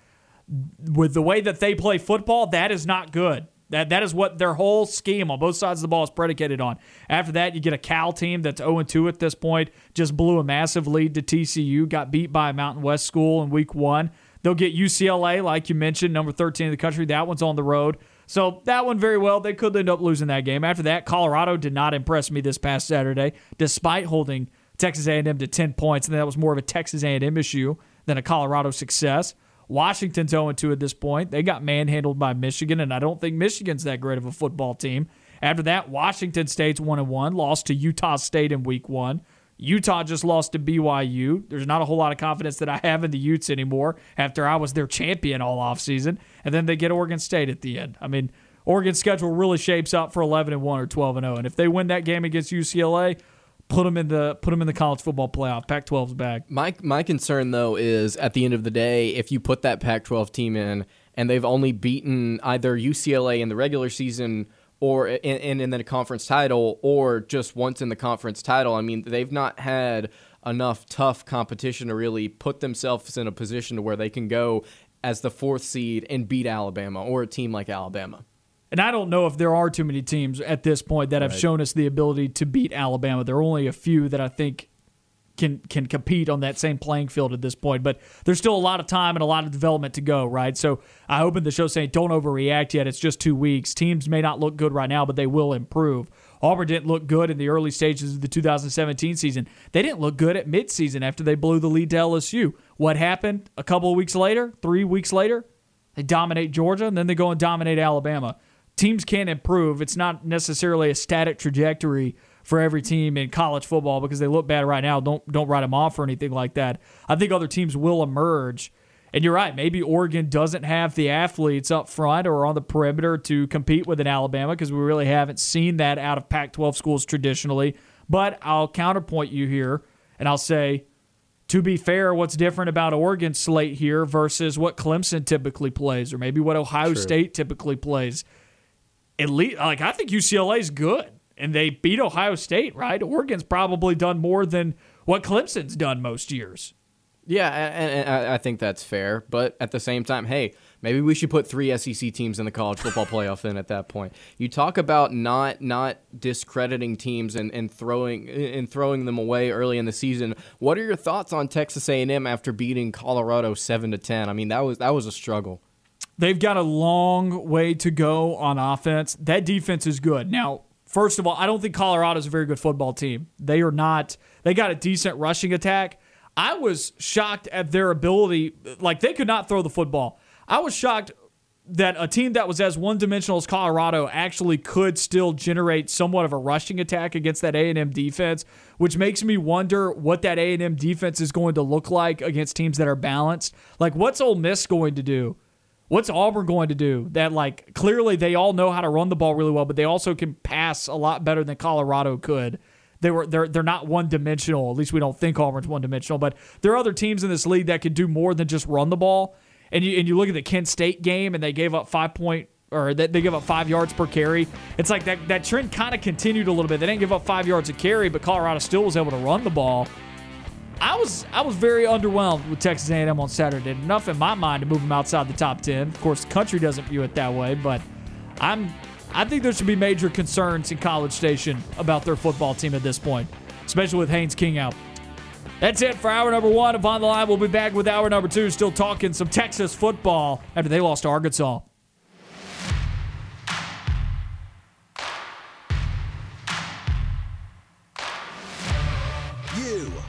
with the way that they play football, that is not good. That that is what their whole scheme on both sides of the ball is predicated on. After that, you get a Cal team that's 0 2 at this point, just blew a massive lead to TCU, got beat by a Mountain West school in week one. They'll get UCLA, like you mentioned, number 13 in the country. That one's on the road. So that one very well, they could end up losing that game. After that, Colorado did not impress me this past Saturday, despite holding Texas A&M to 10 points, and that was more of a Texas A&M issue than a Colorado success. Washington's 0 2 at this point. They got manhandled by Michigan, and I don't think Michigan's that great of a football team. After that, Washington State's one and one, lost to Utah State in week one. Utah just lost to BYU. There's not a whole lot of confidence that I have in the Utes anymore after I was their champion all offseason. And then they get Oregon State at the end. I mean, Oregon's schedule really shapes up for 11 and 1 or 12 and 0. And if they win that game against UCLA, put them in the put them in the college football playoff. Pac-12's back. My my concern though is at the end of the day, if you put that Pac-12 team in and they've only beaten either UCLA in the regular season or in, in, the conference title or just once in the conference title. I mean, they've not had enough tough competition to really put themselves in a position to where they can go as the fourth seed and beat Alabama or a team like Alabama. And I don't know if there are too many teams at this point that have right. shown us the ability to beat Alabama. There are only a few that I think can can compete on that same playing field at this point. But there's still a lot of time and a lot of development to go, right? So I opened the show saying don't overreact yet. It's just two weeks. Teams may not look good right now, but they will improve. Auburn didn't look good in the early stages of the 2017 season. They didn't look good at midseason after they blew the lead to LSU. What happened a couple of weeks later, three weeks later? They dominate Georgia, and then they go and dominate Alabama. Teams can improve. It's not necessarily a static trajectory for every team in college football because they look bad right now. Don't don't write them off or anything like that. I think other teams will emerge. And you're right. Maybe Oregon doesn't have the athletes up front or on the perimeter to compete with an Alabama because we really haven't seen that out of Pac 12 schools traditionally. But I'll counterpoint you here and I'll say, to be fair, what's different about Oregon's slate here versus what Clemson typically plays or maybe what Ohio True. State typically plays? At least, like, I think UCLA is good and they beat Ohio State, right? Oregon's probably done more than what Clemson's done most years. Yeah, and, and, I think that's fair. But at the same time, hey, maybe we should put three SEC teams in the college football playoff. Then at that point, you talk about not not discrediting teams and, and throwing and throwing them away early in the season. What are your thoughts on Texas A&M after beating Colorado seven to ten? I mean, that was that was a struggle. They've got a long way to go on offense. That defense is good. Now, First of all, I don't think Colorado's a very good football team. They are not. They got a decent rushing attack. I was shocked at their ability. Like they could not throw the football. I was shocked that a team that was as one-dimensional as Colorado actually could still generate somewhat of a rushing attack against that A&M defense, which makes me wonder what that A&M defense is going to look like against teams that are balanced. Like what's Ole Miss going to do? What's Auburn going to do? That like clearly they all know how to run the ball really well, but they also can pass a lot better than Colorado could. They were they're they're not one dimensional. At least we don't think Auburn's one dimensional, but there are other teams in this league that could do more than just run the ball. And you and you look at the Kent State game and they gave up five point or they, they give up five yards per carry. It's like that that trend kind of continued a little bit. They didn't give up five yards a carry, but Colorado still was able to run the ball. I was I was very underwhelmed with Texas A&M on Saturday. Enough in my mind to move them outside the top ten. Of course, the country doesn't view it that way, but I'm I think there should be major concerns in College Station about their football team at this point, especially with Haynes King out. That's it for hour number one of On the Line. We'll be back with hour number two, still talking some Texas football after they lost to Arkansas.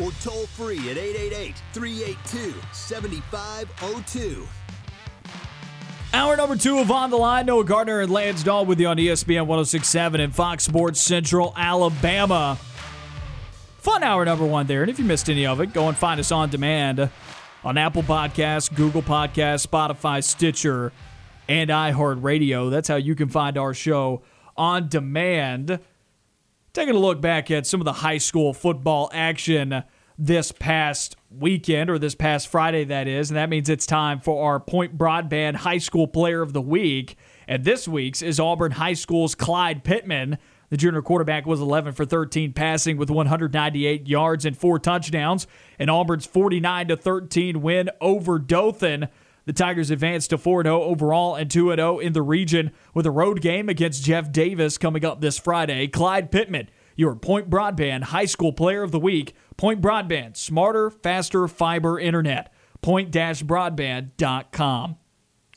or toll free at 888 382 7502. Hour number two of On the Line. Noah Gardner and Lance Dawe with you on ESPN 1067 and Fox Sports Central Alabama. Fun hour number one there. And if you missed any of it, go and find us on demand on Apple Podcasts, Google Podcasts, Spotify, Stitcher, and iHeartRadio. That's how you can find our show on demand. Taking a look back at some of the high school football action this past weekend, or this past Friday, that is. And that means it's time for our Point Broadband High School Player of the Week. And this week's is Auburn High School's Clyde Pittman. The junior quarterback was 11 for 13 passing with 198 yards and four touchdowns. And Auburn's 49 to 13 win over Dothan The Tigers advance to 4 0 overall and 2 0 in the region with a road game against Jeff Davis coming up this Friday. Clyde Pittman, your Point Broadband High School Player of the Week. Point Broadband, smarter, faster fiber internet. Point-broadband.com.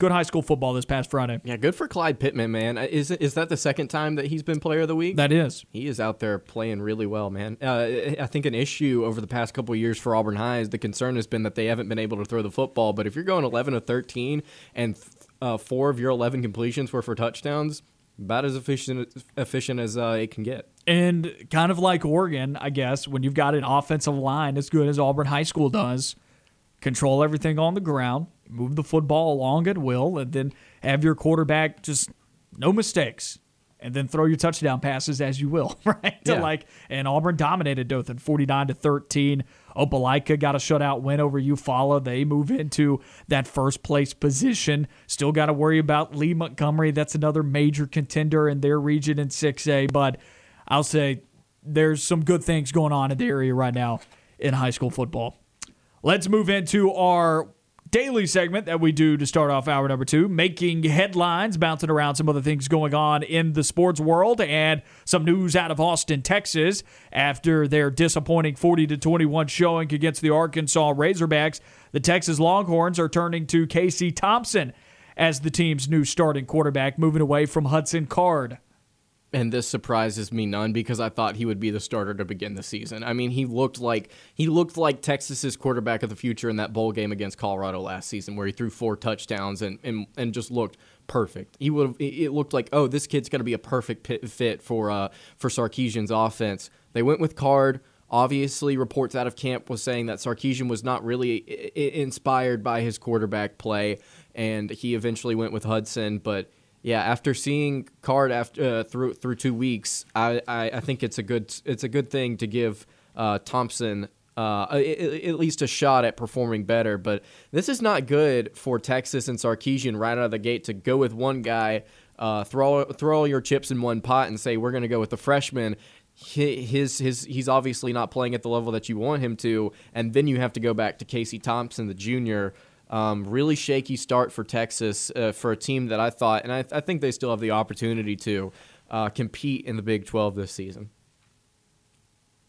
Good high school football this past Friday. Yeah, good for Clyde Pittman, man. Uh, Is is that the second time that he's been Player of the Week? That is. he is out there playing really well, man. Uh, I think an issue over the past couple of years for Auburn High is the concern has been that they haven't been able to throw the football. But if you're going 11 to 13 and uh, four of your 11 completions were for touchdowns, about as efficient efficient as uh, it can get. And kind of like Oregon, I guess, when you've got an offensive line as good as Auburn High School does, control everything on the ground, move the football along at will, and then have your quarterback just no mistakes. And then throw your touchdown passes as you will, right? To Yeah. like and Auburn dominated Dothan 49 to 13. Opelika got a shutout win over Eufaula. They move into that first place position. Still got to worry about Lee Montgomery. That's another major contender in their region in 6A. But I'll say there's some good things going on in the area right now in high school football. Let's move into our daily segment that we do to start off hour number two, making headlines, bouncing around some other things going on in the sports world, and some news out of Austin, Texas, after their disappointing 40 to 21 showing against the Arkansas Razorbacks. The Texas Longhorns are turning to Casey Thompson as the team's new starting quarterback, moving away from Hudson Card. And this surprises me none because I thought he would be the starter to begin the season. I mean, he looked like he looked like Texas's quarterback of the future in that bowl game against Colorado last season, where he threw four touchdowns and and, and just looked perfect. He would have. It looked like oh, this kid's going to be a perfect fit for uh for Sarkisian's offense. They went with Card. Obviously, reports out of camp was saying that Sarkeesian was not really i- inspired by his quarterback play, and he eventually went with Hudson, but. Yeah, after seeing Card after uh, through through two weeks, I, I, I think it's a good it's a good thing to give uh, Thompson uh, at least a shot at performing better. But this is not good for Texas and Sarkisian right out of the gate to go with one guy, uh, throw throw all your chips in one pot, and say we're going to go with the freshman. Hi- His his he's obviously not playing at the level that you want him to, and then you have to go back to Casey Thompson, the junior. Um, really shaky start for Texas uh, for a team that I thought, and I, I think they still have the opportunity to uh, compete in the Big 12 this season.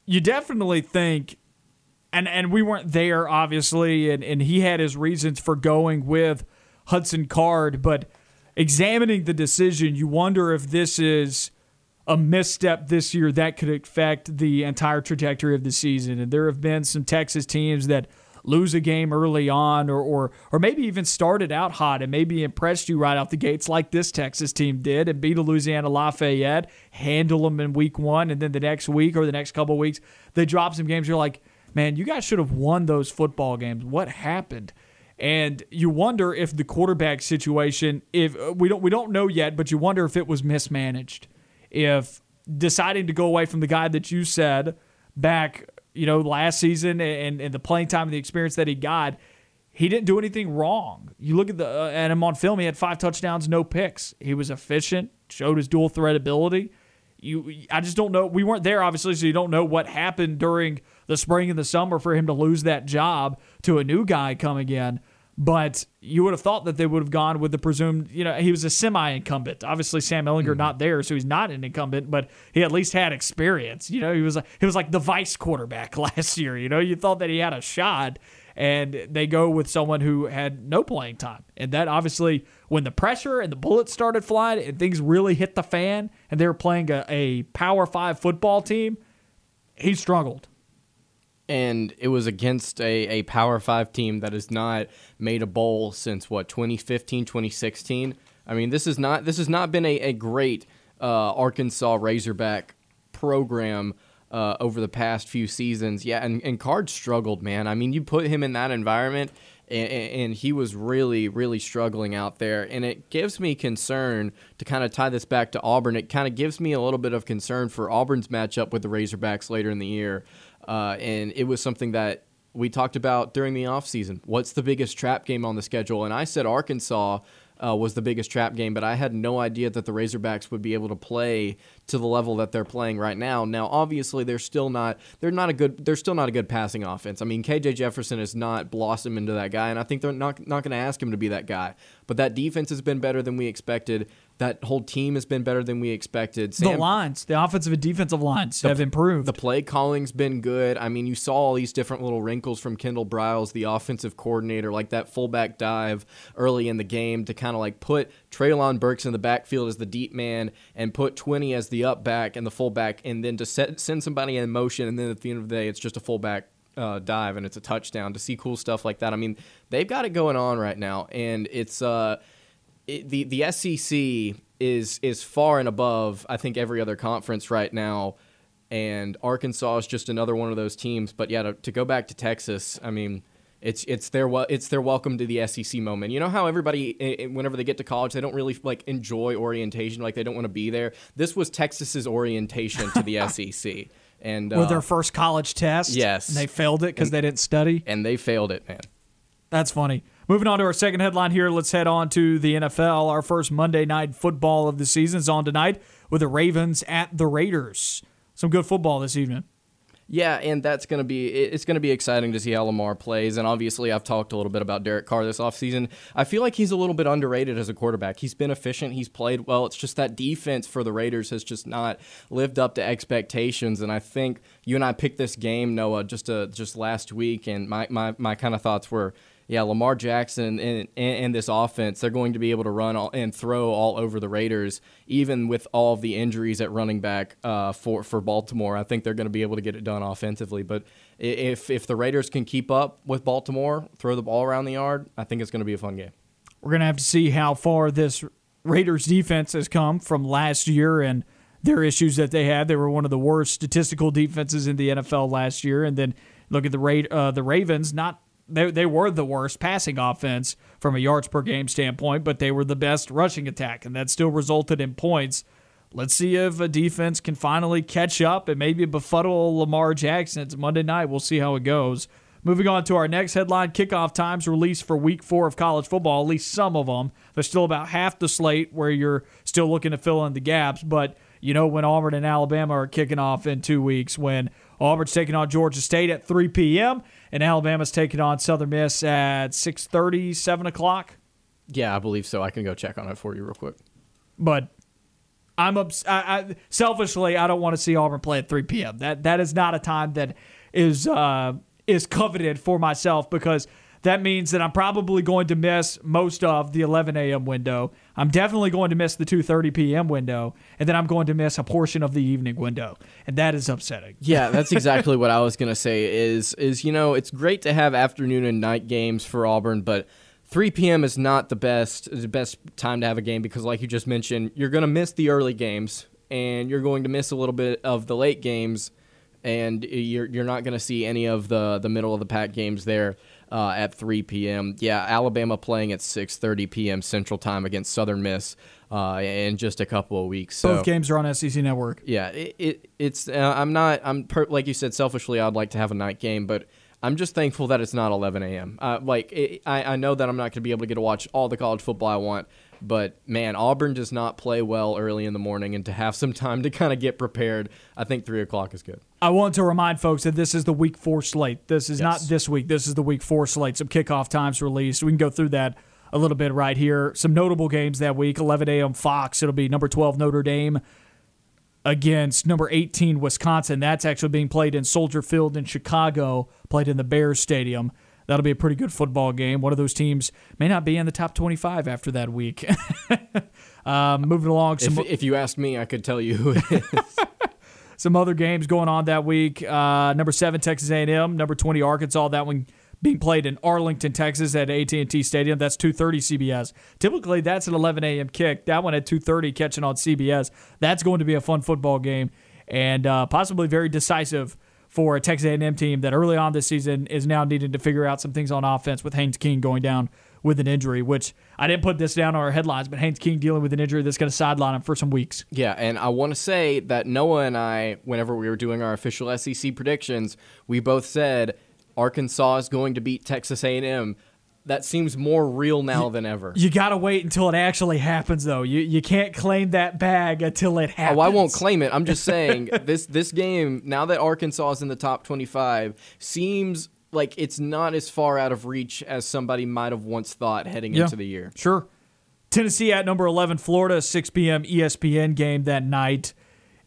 you definitely think and and we weren't there obviously and, and he had his reasons for going with Hudson Card but examining the decision you wonder if this is a misstep this year that could affect the entire trajectory of the season and there have been some Texas teams that lose a game early on or or or maybe even started out hot and maybe impressed you right out the gates like this Texas team did and beat a Louisiana Lafayette, handle them in week 1 and then the next week or the next couple weeks they drop some games you're like, "Man, you guys should have won those football games. What happened?" And you wonder if the quarterback situation if uh, we don't we don't know yet, but you wonder if it was mismanaged. If deciding to go away from the guy that you said back, you know, last season and, and the playing time and the experience that he got, he didn't do anything wrong. You look at the uh, him on film; he had five touchdowns, no picks. He was efficient, showed his dual threat ability. You, I just don't know. We weren't there, obviously, so you don't know what happened during the spring and the summer for him to lose that job to a new guy coming in. But you would have thought that they would have gone with the presumed, you know, he was a semi incumbent. Obviously, Sam Ehlinger hmm. not there, so he's not an incumbent, but he at least had experience. You know, he was he was like the vice quarterback last year. You know, you thought that he had a shot, and they go with someone who had no playing time. And that obviously, when the pressure and the bullets started flying and things really hit the fan, and they were playing a, a Power Five football team, he struggled. And it was against a, a Power Five team that has not made a bowl since what 2015, 2016. I mean, this is not this has not been a, a great uh, Arkansas Razorback program uh, over the past few seasons. Yeah, and, and Card struggled, man. I mean, you put him in that environment, and, and he was really, really struggling out there. And it gives me concern to kind of tie this back to Auburn. It kind of gives me a little bit of concern for Auburn's matchup with the Razorbacks later in the year. Uh, and it was something that we talked about during the offseason. What's the biggest trap game on the schedule? And I said Arkansas uh, was the biggest trap game, but I had no idea that the Razorbacks would be able to play to the level that they're playing right now. Now, obviously, they're still not they're not a good they're still not a good passing offense. I mean, KJ Jefferson has not blossomed into that guy, and I think they're not not going to ask him to be that guy. But that defense has been better than we expected. That whole team has been better than we expected. Sam, the lines, the offensive and defensive lines the, have improved. The play calling's been good. I mean, you saw all these different little wrinkles from Kendall Briles, the offensive coordinator, like that fullback dive early in the game to kind of like put Treylon Burks in the backfield as the deep man and put 20 as the up back and the fullback, and then to set, send somebody in motion. And then at the end of the day, it's just a fullback uh, dive and it's a touchdown. To see cool stuff like that, I mean, they've got it going on right now, and it's uh, it, the the SEC is is far and above I think every other conference right now, and Arkansas is just another one of those teams. But yeah, to, to go back to Texas, I mean. It's it's their it's their welcome to the SEC moment. You know how everybody whenever they get to college they don't really like enjoy orientation like they don't want to be there. This was Texas's orientation to the SEC and with uh, their first college test. Yes, and they failed it because they didn't study, and they failed it, man. That's funny. Moving on to our second headline here, let's head on to the NFL. Our first Monday night football of the season is on tonight with the Ravens at the Raiders. Some good football this evening. Yeah, and that's going to be it's going to be exciting to see how Lamar plays. And obviously, I've talked a little bit about Derek Carr this offseason. I feel like he's a little bit underrated as a quarterback. He's been efficient, he's played well. It's just that defense for the Raiders has just not lived up to expectations. And I think you and I picked this game, Noah, just uh, just last week, and my my, my kind of thoughts were yeah, Lamar Jackson and, and, this offense, they're going to be able to run all, and throw all over the Raiders, even with all of the injuries at running back uh, for for Baltimore. I think they're going to be able to get it done offensively. But if if the Raiders can keep up with Baltimore, throw the ball around the yard, I think it's going to be a fun game. We're going to have to see how far this Raiders defense has come from last year and their issues that they had. They were one of the worst statistical defenses in the NFL last year, and then look at the Ra- uh, the Ravens, not they, they were the worst passing offense from a yards per game standpoint, but they were the best rushing attack, and that still resulted in points. Let's see if a defense can finally catch up and maybe befuddle Lamar Jackson. It's Monday night. We'll see how it goes. Moving on to our next headline kickoff times released for week four of college football, at least some of them. There's still about half the slate where you're still looking to fill in the gaps, but you know when Auburn and Alabama are kicking off in two weeks, when Auburn's taking on Georgia State at 3 p.m., and Alabama's taking on Southern Miss at 6:30, 7 o'clock. Yeah, I believe so. I can go check on it for you real quick. But I'm ups- I, I, selfishly, I don't want to see Auburn play at 3 p.m. That that is not a time that is uh, is coveted for myself because that means that I'm probably going to miss most of the 11 a.m. window. I'm definitely going to miss the 2:30 p.m. window, and then I'm going to miss a portion of the evening window, and that is upsetting. Yeah, that's exactly what I was going to say. Is is you know it's great to have afternoon and night games for Auburn, but 3 p.m. is not the best the best time to have a game because, like you just mentioned, you're going to miss the early games and you're going to miss a little bit of the late games, and you're you're not going to see any of the the middle of the pack games there uh, at 3 p.m. Yeah, Alabama playing at 6:30 p.m. Central Time against Southern Miss uh, in just a couple of weeks. So, Both games are on SEC Network. Yeah, it, it it's uh, I'm not I'm per, like you said selfishly I'd like to have a night game, but I'm just thankful that it's not 11 a.m. Uh, like it, I I know that I'm not going to be able to get to watch all the college football I want, but man, Auburn does not play well early in the morning, and to have some time to kind of get prepared, I think three o'clock is good. I want to remind folks that this is the week four slate. This is yes. not this week. This is the week four slate. Some kickoff times released. We can go through that a little bit right here. Some notable games that week 11 a.m. Fox. It'll be number 12 Notre Dame against number 18 Wisconsin. That's actually being played in Soldier Field in Chicago, played in the Bears Stadium that'll be a pretty good football game. One of those teams may not be in the top 25 after that week. um, moving along. Some, if, if, you ask me, I could tell you who it is. some other games going on that week. Uh, number seven, Texas A&M. Number 20, Arkansas. That one being played in Arlington, Texas at AT&T Stadium. That's 2:30 CBS. Typically, that's an 11 a.m. kick. That one at 2:30 catching on CBS. That's going to be a fun football game and uh, possibly very decisive for a Texas A&M team that early on this season is now needing to figure out some things on offense with Haynes King going down with an injury, which I didn't put this down on our headlines, but Haynes King dealing with an injury that's going to sideline him for some weeks. Yeah, and I want to say that Noah and I, whenever we were doing our official SEC predictions, we both said Arkansas is going to beat Texas A&M. That seems more real now than ever. You got to wait until it actually happens, though. You you can't claim that bag until it happens. Oh, I won't claim it. I'm just saying this this game now that Arkansas is in the top 25 seems like it's not as far out of reach as somebody might have once thought heading Yeah. into the year. Sure. Tennessee at number 11, Florida, 6 p.m. ESPN game that night.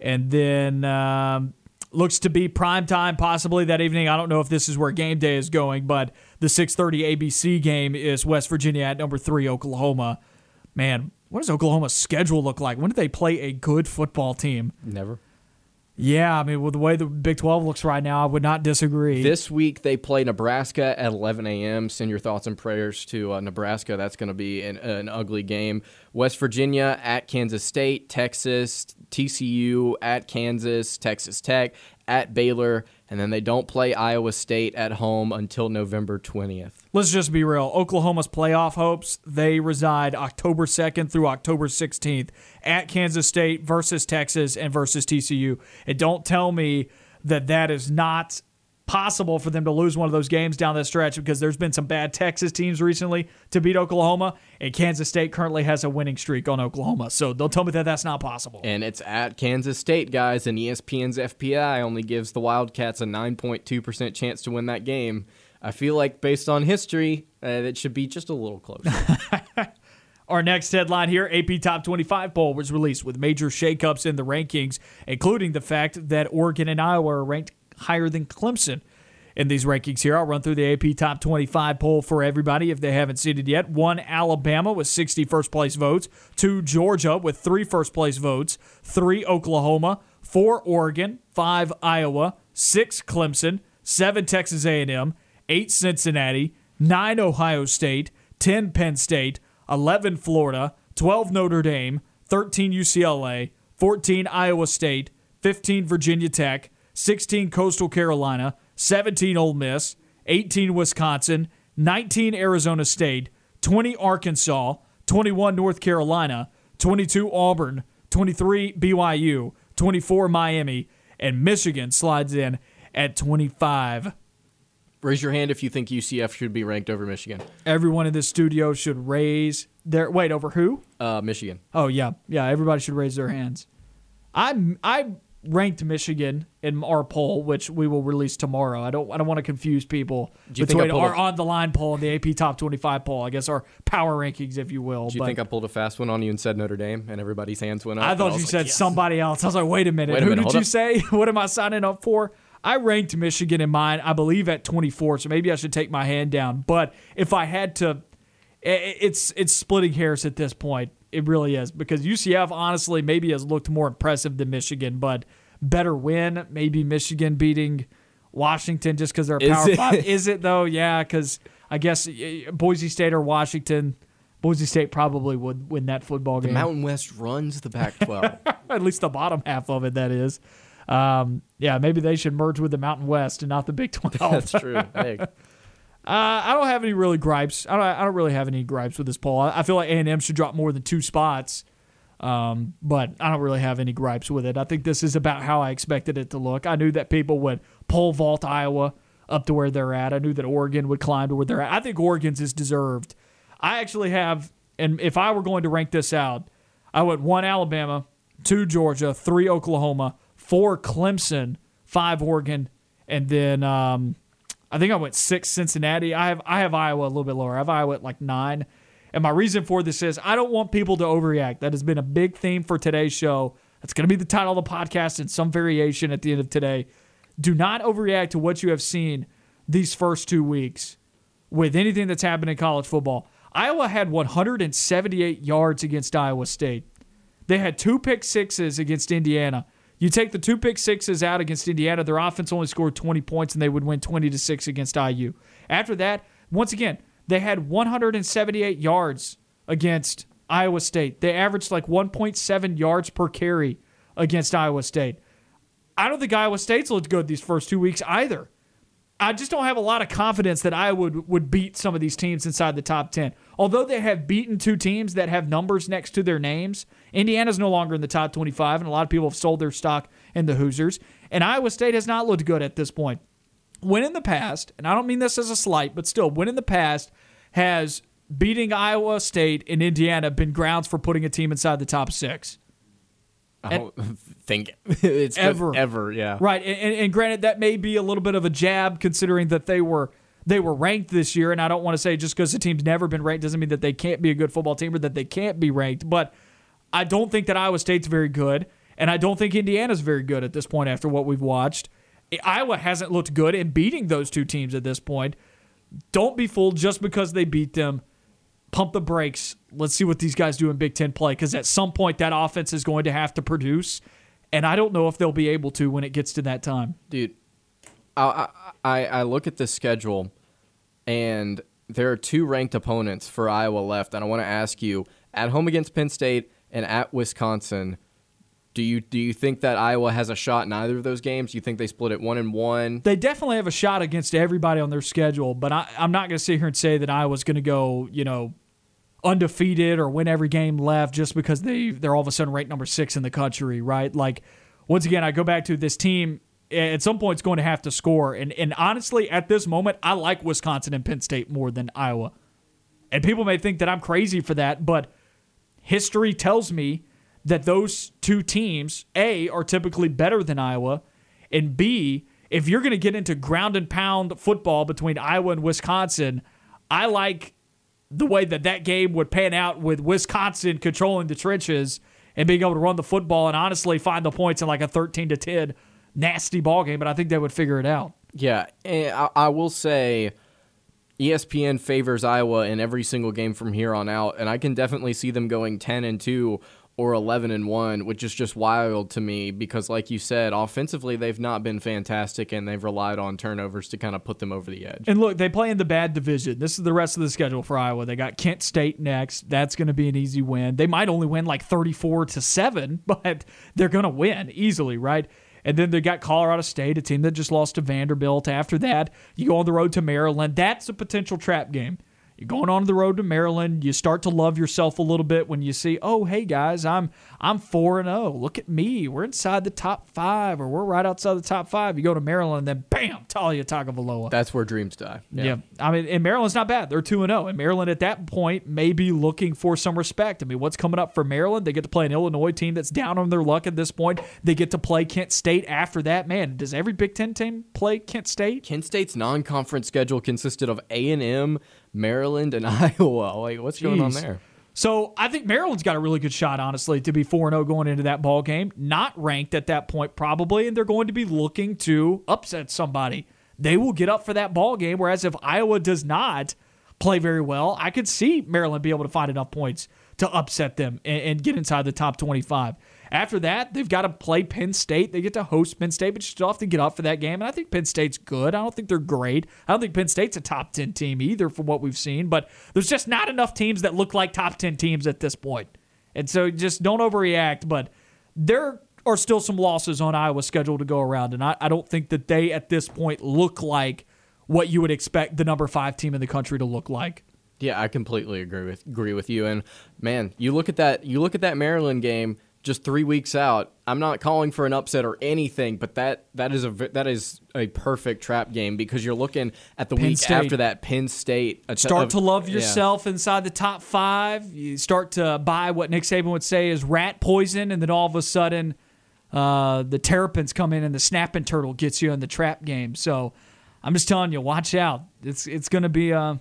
And then um, looks to be prime time possibly that evening. I don't know if this is where game day is going, but the 6:30 ABC game is West Virginia at number 3 Oklahoma. Man, what does Oklahoma's schedule look like? When do they play a good football team? Never. Yeah, I mean, with the way the Big 12 looks right now, I would not disagree. This week they play Nebraska at 11 a.m. Send your thoughts and prayers to uh, Nebraska. That's going to be an, an ugly game. West Virginia at Kansas State, Texas, TCU at Kansas, Texas Tech at Baylor, and then they don't play Iowa State at home until November 20th. Let's just be real. Oklahoma's playoff hopes, they reside October 2nd through October 16th at Kansas State versus Texas and versus TCU. And don't tell me that that is not possible for them to lose one of those games down that stretch because there's been some bad Texas teams recently to beat Oklahoma, and Kansas State currently has a winning streak on Oklahoma. So don't tell me that that's not possible. And it's at Kansas State, guys, and ESPN's FPI only gives the Wildcats a 9.2% chance to win that game. I feel like, based on history, uh, it should be just a little closer. Our next headline here AP Top 25 poll was released with major shakeups in the rankings, including the fact that Oregon and Iowa are ranked higher than Clemson in these rankings here. I'll run through the AP Top 25 poll for everybody if they haven't seen it yet. One, Alabama with 60 first place votes. Two, Georgia with three first place votes. Three, Oklahoma. Four, Oregon. Five, Iowa. Six, Clemson. Seven, Texas A&M. Eight, Cincinnati. Nine, Ohio State. 10, Penn State. 11 Florida, 12 Notre Dame, 13 UCLA, 14 Iowa State, 15 Virginia Tech, 16 Coastal Carolina, 17 Ole Miss, 18 Wisconsin, 19 Arizona State, 20 Arkansas, 21 North Carolina, 22 Auburn, 23 BYU, 24 Miami, and Michigan slides in at 25. Raise your hand if you think UCF should be ranked over Michigan. Everyone in this studio should raise their wait over who? Uh, Michigan. Oh yeah, yeah. Everybody should raise their hands. I I ranked Michigan in our poll, which we will release tomorrow. I don't I don't want to confuse people Do you think I between our a- on the line poll and the AP Top Twenty Five poll. I guess our power rankings, if you will. Do you but think I pulled a fast one on you and said Notre Dame and everybody's hands went up? I thought was you like, said yes. somebody else. I was like, wait a minute. Wait a Who minute, did you up. say? what am I signing up for? I ranked Michigan in mine, I believe, at 24. So maybe I should take my hand down. But if I had to, i- i- it's it's splitting hairs at this point. It really is because UCF honestly maybe has looked more impressive than Michigan, but better win. Maybe Michigan beating Washington just because they're a Is power it? five. Is it though? Yeah, because I guess Boise State or Washington. Boise State probably would win that football game. The Mountain West runs the Pac-12. At least the bottom half of it, that is. Um, yeah, maybe they should merge with the Mountain West and not the Big 12. That's true. Hey, Uh, I don't have any really gripes. I don't. I don't really have any gripes with this poll. I, I feel like A and M should drop more than two spots, um, but I don't really have any gripes with it. I think this is about how I expected it to look. I knew that people would pole vault Iowa up to where they're at. I knew that Oregon would climb to where they're at. I think Oregon's is deserved. I actually have, and if I were going to rank this out, I went one Alabama, two Georgia, three Oklahoma, four Clemson, five Oregon, and then um, I think I went six Cincinnati. I have I have Iowa a little bit lower. I have Iowa at like nine. And my reason for this is I don't want people to overreact. That has been a big theme for today's show. That's going to be the title of the podcast in some variation at the end of today. Do not overreact to what you have seen these first two weeks with anything that's happened in college football. Iowa had 178 yards against Iowa State. They had two pick sixes against Indiana. You take the two pick sixes out against Indiana, their offense only scored 20 points and they would win 20 to 6 against IU. After that, once again, they had 178 yards against Iowa State. They averaged like 1.7 yards per carry against Iowa State. I don't think Iowa State's looked good these first two weeks either. I just don't have a lot of confidence that Iowa would, would beat some of these teams inside the top 10. Although they have beaten two teams that have numbers next to their names, Indiana's no longer in the top 25, and a lot of people have sold their stock in the Hoosiers. And Iowa State has not looked good at this point. When in the past, and I don't mean this as a slight, but still, when in the past has beating Iowa State and Indiana been grounds for putting a team inside the top six? I don't think it's Ever. ever, ever, yeah. Right, and, and, and granted, that may be a little bit of a jab considering that they were they were ranked this year, and I don't want to say just because the team's never been ranked doesn't mean that they can't be a good football team or that they can't be ranked. But I don't think that Iowa State's very good, and I don't think Indiana's very good at this point after what we've watched. Iowa hasn't looked good in beating those two teams at this point. Don't be fooled just because they beat them. Pump the brakes. Let's see what these guys do in Big Ten play because at some point that offense is going to have to produce, and I don't know if they'll be able to when it gets to that time. dude. I, I I look at the schedule, and there are two ranked opponents for Iowa left, and I want to ask you: at home against Penn State and at Wisconsin, do you do you think that Iowa has a shot in either of those games? You think they split it one and one? They definitely have a shot against everybody on their schedule, but I, I'm not going to sit here and say that Iowa's going to go, you know, undefeated or win every game left just because they they're all of a sudden ranked number six in the country, right? Like, once again, I go back to this team. At some point, it's going to have to score, and and honestly, at this moment, I like Wisconsin and Penn State more than Iowa. And people may think that I'm crazy for that, but history tells me that those two teams, A, are typically better than Iowa, and B, if you're going to get into ground and pound football between Iowa and Wisconsin, I like the way that that game would pan out with Wisconsin controlling the trenches and being able to run the football and honestly find the points in like a 13 to 10 nasty ball game, but I think they would figure it out. Yeah, I, I will say ESPN favors Iowa in every single game from here on out, and I can definitely see them going 10 and 2 or 11 and 1, which is just wild to me because like you said, offensively they've not been fantastic and they've relied on turnovers to kind of put them over the edge. And look, they play in the bad division. This is the rest of the schedule for Iowa. They got Kent State next. That's going to be an easy win. They might only win like 34 to 7, but they're going to win easily, right? And then they got Colorado State, a team that just lost to Vanderbilt. After that, you go on the road to Maryland. That's a potential trap game. You're going on the road to Maryland. You start to love yourself a little bit when you see, oh, hey guys, I'm I'm four and zero. Look at me. We're inside the top five, or we're right outside the top five. You go to Maryland, and then bam, Taulia Tagovailoa. That's where dreams die. Yeah. I mean, and Maryland's not bad. They're 2 and 0. And Maryland at that point may be looking for some respect. I mean, what's coming up for Maryland? They get to play an Illinois team that's down on their luck at this point. They get to play Kent State after that. Man, does every Big 10 team play Kent State? Kent State's non-conference schedule consisted of A&M, Maryland, and Iowa. Like, what's going on there? So I think Maryland's got a really good shot, honestly, to be 4 0 going into that ball game. Not ranked at that point, probably, and they're going to be looking to upset somebody. They will get up for that ball game. Whereas if Iowa does not play very well, I could see Maryland be able to find enough points to upset them and, and get inside the top 25. After that, they've got to play Penn State. They get to host Penn State, but you still have to get up for that game. And I think Penn State's good. I don't think they're great. I don't think Penn State's a top 10 team either, from what we've seen. But there's just not enough teams that look like top 10 teams at this point. And so just don't overreact. But there are still some losses on Iowa's schedule to go around. And I, I don't think that they, at this point, look like what you would expect the number five team in the country to look like. Yeah, I completely agree with agree with you. And man, you look at that you look at that Maryland game just three weeks out. I'm not calling for an upset or anything, but that that is a that is a perfect trap game because you're looking at the Penn week State. after that Penn State. t- start of- to love yeah. yourself inside the top five. You start to buy what Nick Saban would say is rat poison, and then all of a sudden, uh, the terrapins come in and the snapping turtle gets you in the trap game. So I'm just telling you, watch out. It's it's going to be uh,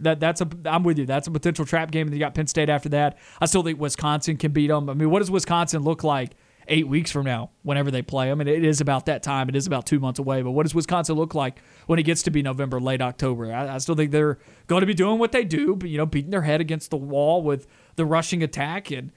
that that's a I'm with you. That's a potential trap game. And you got Penn State after that. I still think Wisconsin can beat them. I mean, what does Wisconsin look like? Eight weeks from now, whenever they play. I mean, it is about that time. It is about two months away. But what does Wisconsin look like when it gets to be November, late October? I, I still think they're going to be doing what they do, but you know, beating their head against the wall with the rushing attack. And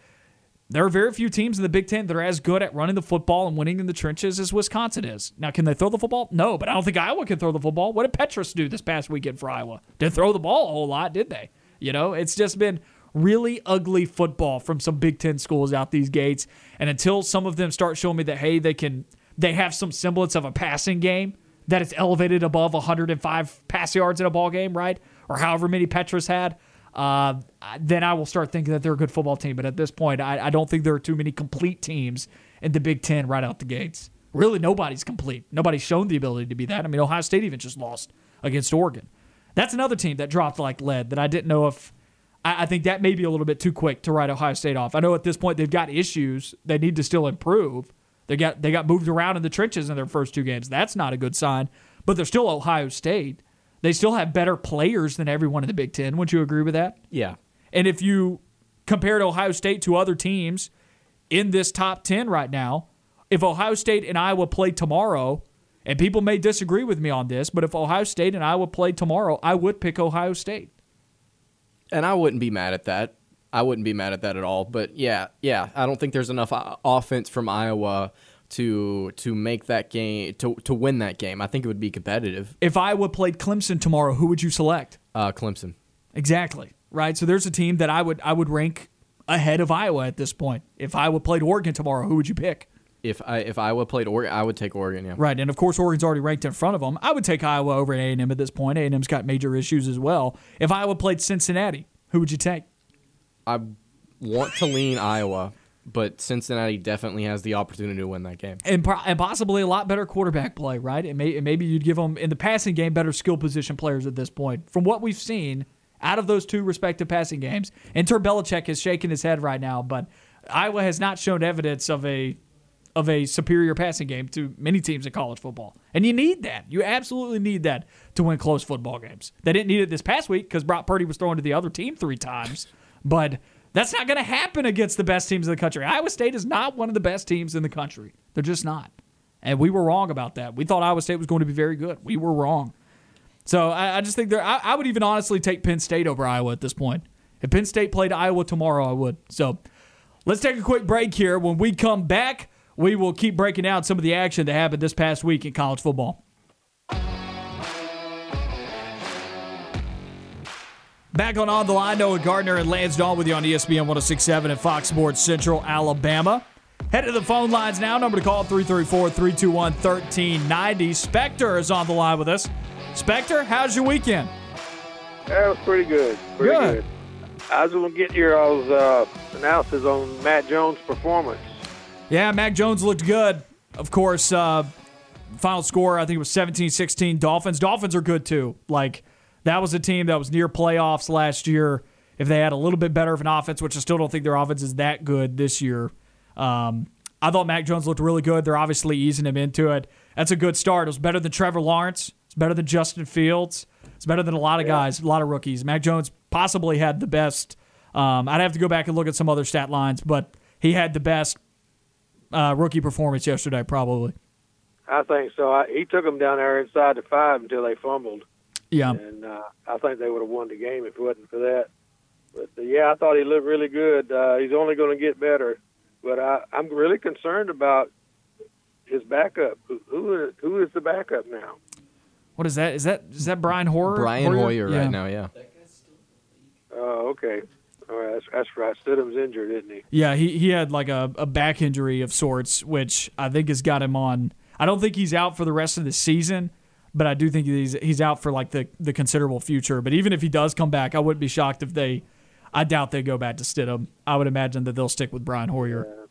there are very few teams in the Big Ten that are as good at running the football and winning in the trenches as Wisconsin is. Now, can they throw the football? No, but I don't think Iowa can throw the football. What did Petras do this past weekend for Iowa? Didn't throw the ball a whole lot, did they? You know, it's just been really ugly football from some Big Ten schools out these gates. And until some of them start showing me that hey, they can they have some semblance of a passing game that it's elevated above 105 pass yards in a ball game, right? Or however many Petras had. Uh, then I will start thinking that they're a good football team. But at this point, I, I don't think there are too many complete teams in the Big Ten right out the gates. Really, nobody's complete. Nobody's shown the ability to be that. I mean, Ohio State even just lost against Oregon. That's another team that dropped like lead that I didn't know if. I, I think that may be a little bit too quick to write Ohio State off. I know at this point they've got issues. They need to still improve. They got they got moved around in the trenches in their first two games. That's not a good sign. But they're still Ohio State. They still have better players than everyone in the Big Ten. Would you agree with that? Yeah. And if you compared Ohio State to other teams in this top 10 right now, if Ohio State and Iowa play tomorrow, and people may disagree with me on this, but if Ohio State and Iowa play tomorrow, I would pick Ohio State. And I wouldn't be mad at that. I wouldn't be mad at that at all. But yeah, yeah, I don't think there's enough offense from Iowa to to make that game to to win that game. I think it would be competitive. If Iowa played Clemson tomorrow, who would you select? Uh, Clemson. Exactly. Right. So there's a team that I would I would rank ahead of Iowa at this point. If Iowa played Oregon tomorrow, who would you pick? If I if Iowa played Oregon, I would take Oregon. Yeah. Right, and of course Oregon's already ranked in front of them. I would take Iowa over A and M at this point. A and M's got major issues as well. If Iowa played Cincinnati, who would you take? I want to lean Iowa, but Cincinnati definitely has the opportunity to win that game. And, and possibly a lot better quarterback play, right? And, may, and maybe you'd give them in the passing game better skill position players at this point. From what we've seen out of those two respective passing games, Inter Belichick is shaking his head right now, but Iowa has not shown evidence of a of a superior passing game to many teams in college football. And you need that. You absolutely need that to win close football games. They didn't need it this past week because Brock Purdy was throwing to the other team three times, but that's not going to happen against the best teams in the country. Iowa State is not one of the best teams in the country. They're just not. And we were wrong about that. We thought Iowa State was going to be very good. We were wrong. So I, I just think there. I, I would even honestly take Penn State over Iowa at this point. If Penn State played Iowa tomorrow, I would. So let's take a quick break here. When we come back, we will keep breaking down some of the action that happened this past week in college football. Back on On the Line, Noah Gardner and Lance Dawe with you on ESPN 1067 and Fox Sports Central, Alabama. Head to the phone lines now. Number to call 334 321 1390. Spectre is on the line with us. Spectre, how's your weekend? That was pretty good. Pretty Good. good. I was going to get your all's uh, analysis on Mac Jones' performance. Yeah, Mac Jones looked good. Of course, uh, final score, I think it was 17 16 Dolphins. Dolphins are good too. Like, that was a team that was near playoffs last year. If they had a little bit better of an offense, which I still don't think their offense is that good this year. Um, I thought Mac Jones looked really good. They're obviously easing him into it. That's a good start. It was better than Trevor Lawrence. It's better than Justin Fields. It's better than a lot of guys, a lot of rookies. Mac Jones possibly had the best. Um, I'd have to go back and look at some other stat lines, but he had the best uh, rookie performance yesterday, probably. I think so. I, he took them down there inside the five until they fumbled, Yeah. and uh, I think they would have won the game if it wasn't for that. But uh, yeah, I thought he looked really good. Uh, he's only going to get better, but I, I'm really concerned about his backup. Who, who is who is the backup now? What is that? Is that is that Brian Hoyer? Brian Hoyer, Yeah. right now, yeah. Oh, okay. All right, that's, that's right. Stidham's injured, isn't he? Yeah, he, he had like a, a back injury of sorts, which I think has got him on. I don't think he's out for the rest of the season, but I do think he's he's out for like the, the considerable future. But even if he does come back, I wouldn't be shocked if they. I doubt they go back to Stidham. I would imagine that they'll stick with Brian Hoyer.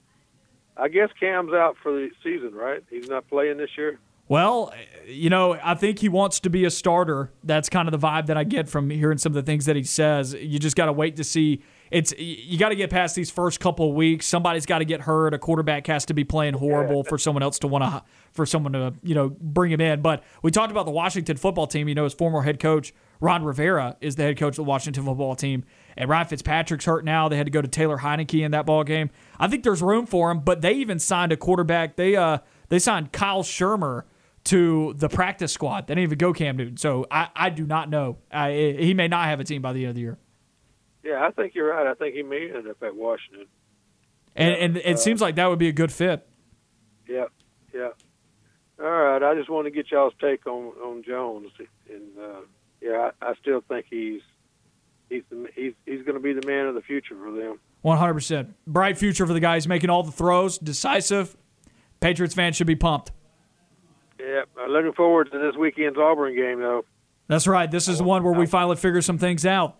I guess Cam's out for the season, right? He's not playing this year. Well, you know, I think he wants to be a starter. That's kind of the vibe that I get from hearing some of the things that he says. You just got to wait to see. It's you got to get past these first couple of weeks. Somebody's got to get hurt. A quarterback has to be playing horrible for someone else to want to for someone to you know bring him in. But we talked about the Washington football team. You know, his former head coach Ron Rivera is the head coach of the Washington football team, and Ryan Fitzpatrick's hurt now. They had to go to Taylor Heinicke in that ball game. I think there's room for him, but they even signed a quarterback. They uh they signed Kyle Shurmur to the practice squad. They didn't even go Cam Newton. So I, I do not know. I, he may not have a team by the end of the year. Yeah, I think you're right. I think he may end up at Washington. And, and it seems like that would be a good fit. Yeah, yeah. All right. I just want to get y'all's take on on Jones, and uh, yeah, I, I still think he's he's the, he's he's going to be the man of the future for them. 100%. Bright future for the guys making all the throws, decisive. Patriots fans should be pumped. Yeah, I'm looking forward to this weekend's Auburn game, though. That's right. This is the one where we finally figure some things out.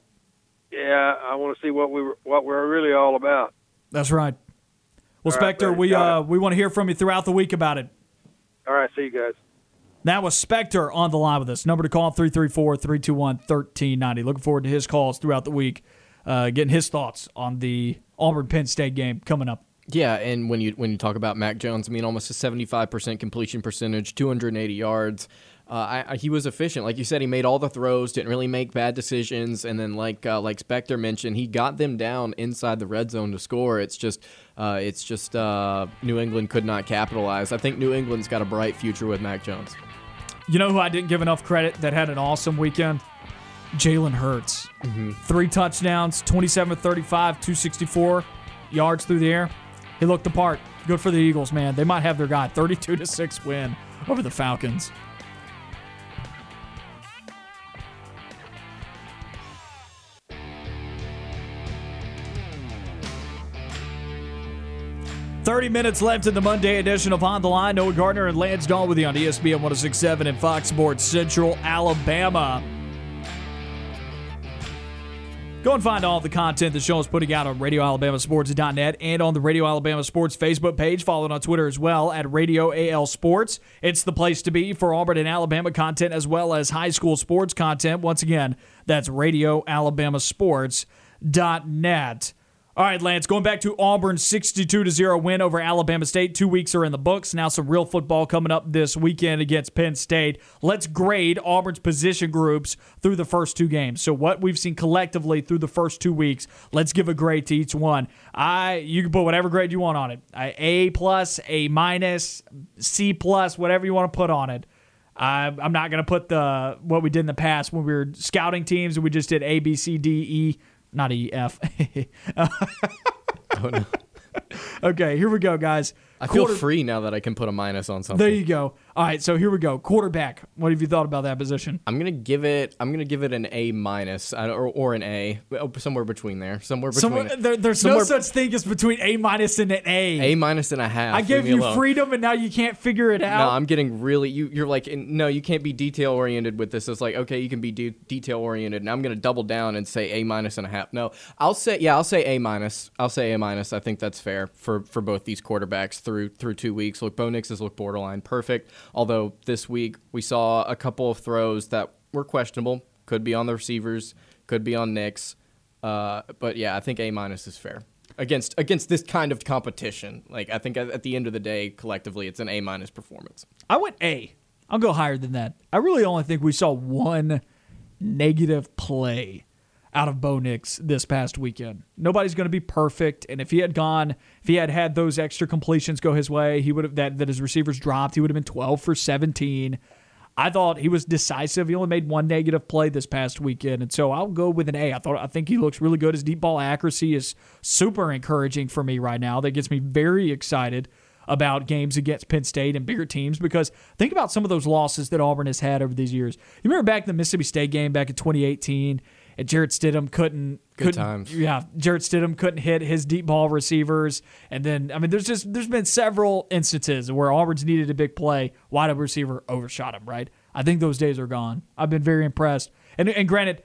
Yeah, I want to see what we were, what we're really all about. That's right. Well, All right, Spectre, buddy. we uh, we want to hear from you throughout the week about it. All right, see you guys. That was Spectre on the line with us. Number to call 334 321 1390. Looking forward to his calls throughout the week, uh, getting his thoughts on the Auburn Penn State game coming up. Yeah, and when you when you talk about Mac Jones, I mean almost a 75% completion percentage, 280 yards. Uh, I, I, he was efficient, like you said. He made all the throws, didn't really make bad decisions, and then like uh, like Spectre mentioned, he got them down inside the red zone to score. It's just uh, it's just uh, New England could not capitalize. I think New England's got a bright future with Mac Jones. You know who I didn't give enough credit that had an awesome weekend? Jalen Hurts. Mm-hmm. Three touchdowns, 27 35, 264 yards through the air. He looked the part. Good for the Eagles, man. They might have their guy. 32 to 6 win over the Falcons. 30 minutes left in the Monday edition of On the Line. Noah Gardner and Lance Dawe with you on ESPN 1067 and Fox Sports Central, Alabama. Go and find all the content the show is putting out on RadioAlabamaSports.net and on the Radio Alabama Sports Facebook page. Follow it on Twitter as well at Radio AL Sports. It's the place to be for Auburn and Alabama content as well as high school sports content. Once again, that's RadioAlabamaSports.net. All right, Lance, going back to Auburn 62 to 0 win over Alabama State. Two weeks are in the books. Now some real football coming up this weekend against Penn State. Let's grade Auburn's position groups through the first two games. So what we've seen collectively through the first two weeks, let's give a grade to each one. I you can put whatever grade you want on it. A plus, A minus, C plus, whatever you want to put on it. I'm not going to put the what we did in the past when we were scouting teams and we just did A, B, C, D, E not E F. oh, no. okay, here we go, guys. I feel free now that I can put a minus on something. There you go. All right, so here we go. Quarterback. What have you thought about that position? I'm gonna give it. I'm gonna give it an A minus or, or an A, oh, somewhere between there. Somewhere between. Somewhere, there, there's somewhere, no such thing as between A minus and an A. A minus and a half. I gave you alone. freedom, and now you can't figure it out. No, I'm getting really. You, you're like, no, you can't be detail oriented with this. It's like, okay, you can be de- detail oriented, and I'm gonna double down and say A minus and a half. No, I'll say yeah, I'll say A minus. I'll say A minus. I think that's fair for for both these quarterbacks through through two weeks weeks. Look, Bo Nix has looked borderline perfect. Although this week we saw a couple of throws that were questionable. Could be on the receivers, could be on Nix. Uh, but yeah, I think A minus is fair against against this kind of competition. Like I think at the end of the day, collectively, it's an A minus performance. I went A. I'll go higher than that. I really only think we saw one negative play out of Bo Nix this past weekend. Nobody's going to be perfect, and if he had gone, if he had had those extra completions go his way, he would have that that his receivers dropped. He would have been 12 for 17. I thought he was decisive. He only made one negative play this past weekend, and so I'll go with an A. I thought I think he looks really good. His deep ball accuracy is super encouraging for me right now. That gets me very excited about games against Penn State and bigger teams because think about some of those losses that Auburn has had over these years. You remember back in the Mississippi State game back in 2018 and Jarrett Stidham couldn't Good couldn't, times. Yeah, Jarrett Stidham couldn't hit his deep ball receivers, and then I mean, there's just there's been several instances where Auburn's needed a big play, wide open receiver overshot him. Right, I think those days are gone. I've been very impressed, and and granted,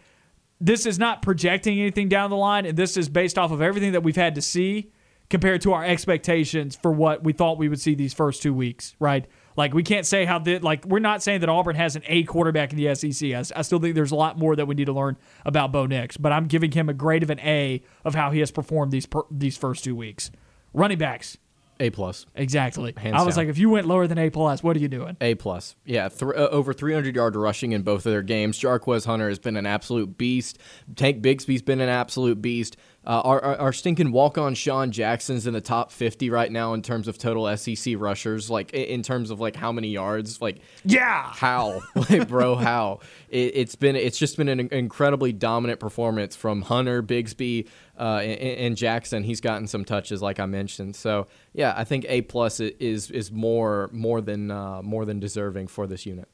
this is not projecting anything down the line, and this is based off of everything that we've had to see compared to our expectations for what we thought we would see these first two weeks. Right, like we can't say how the like we're not saying that Auburn has an A quarterback in the SEC. I, I, still think there's a lot more that we need to learn about Bo Nix, but I'm giving him a grade of an A of how he has performed these per, these first two weeks. Running backs. A plus. Exactly. Hands I was down. like, if you went lower than A plus, what are you doing? A plus. Yeah, th- uh, over 300 yard rushing in both of their games. Jarquez Hunter has been an absolute beast. Tank Bigsby's been an absolute beast. Uh, our, our, our, stinking walk on Sean Jackson's in the top 50 right now in terms of total SEC rushers, like in terms of like how many yards, like yeah, how, like bro, how it, has been, it's just been an incredibly dominant performance from Hunter, Bigsby, uh, and, and, Jackson. He's gotten some touches, like I mentioned. So yeah, I think A plus is is more more than uh, more than deserving for this unit.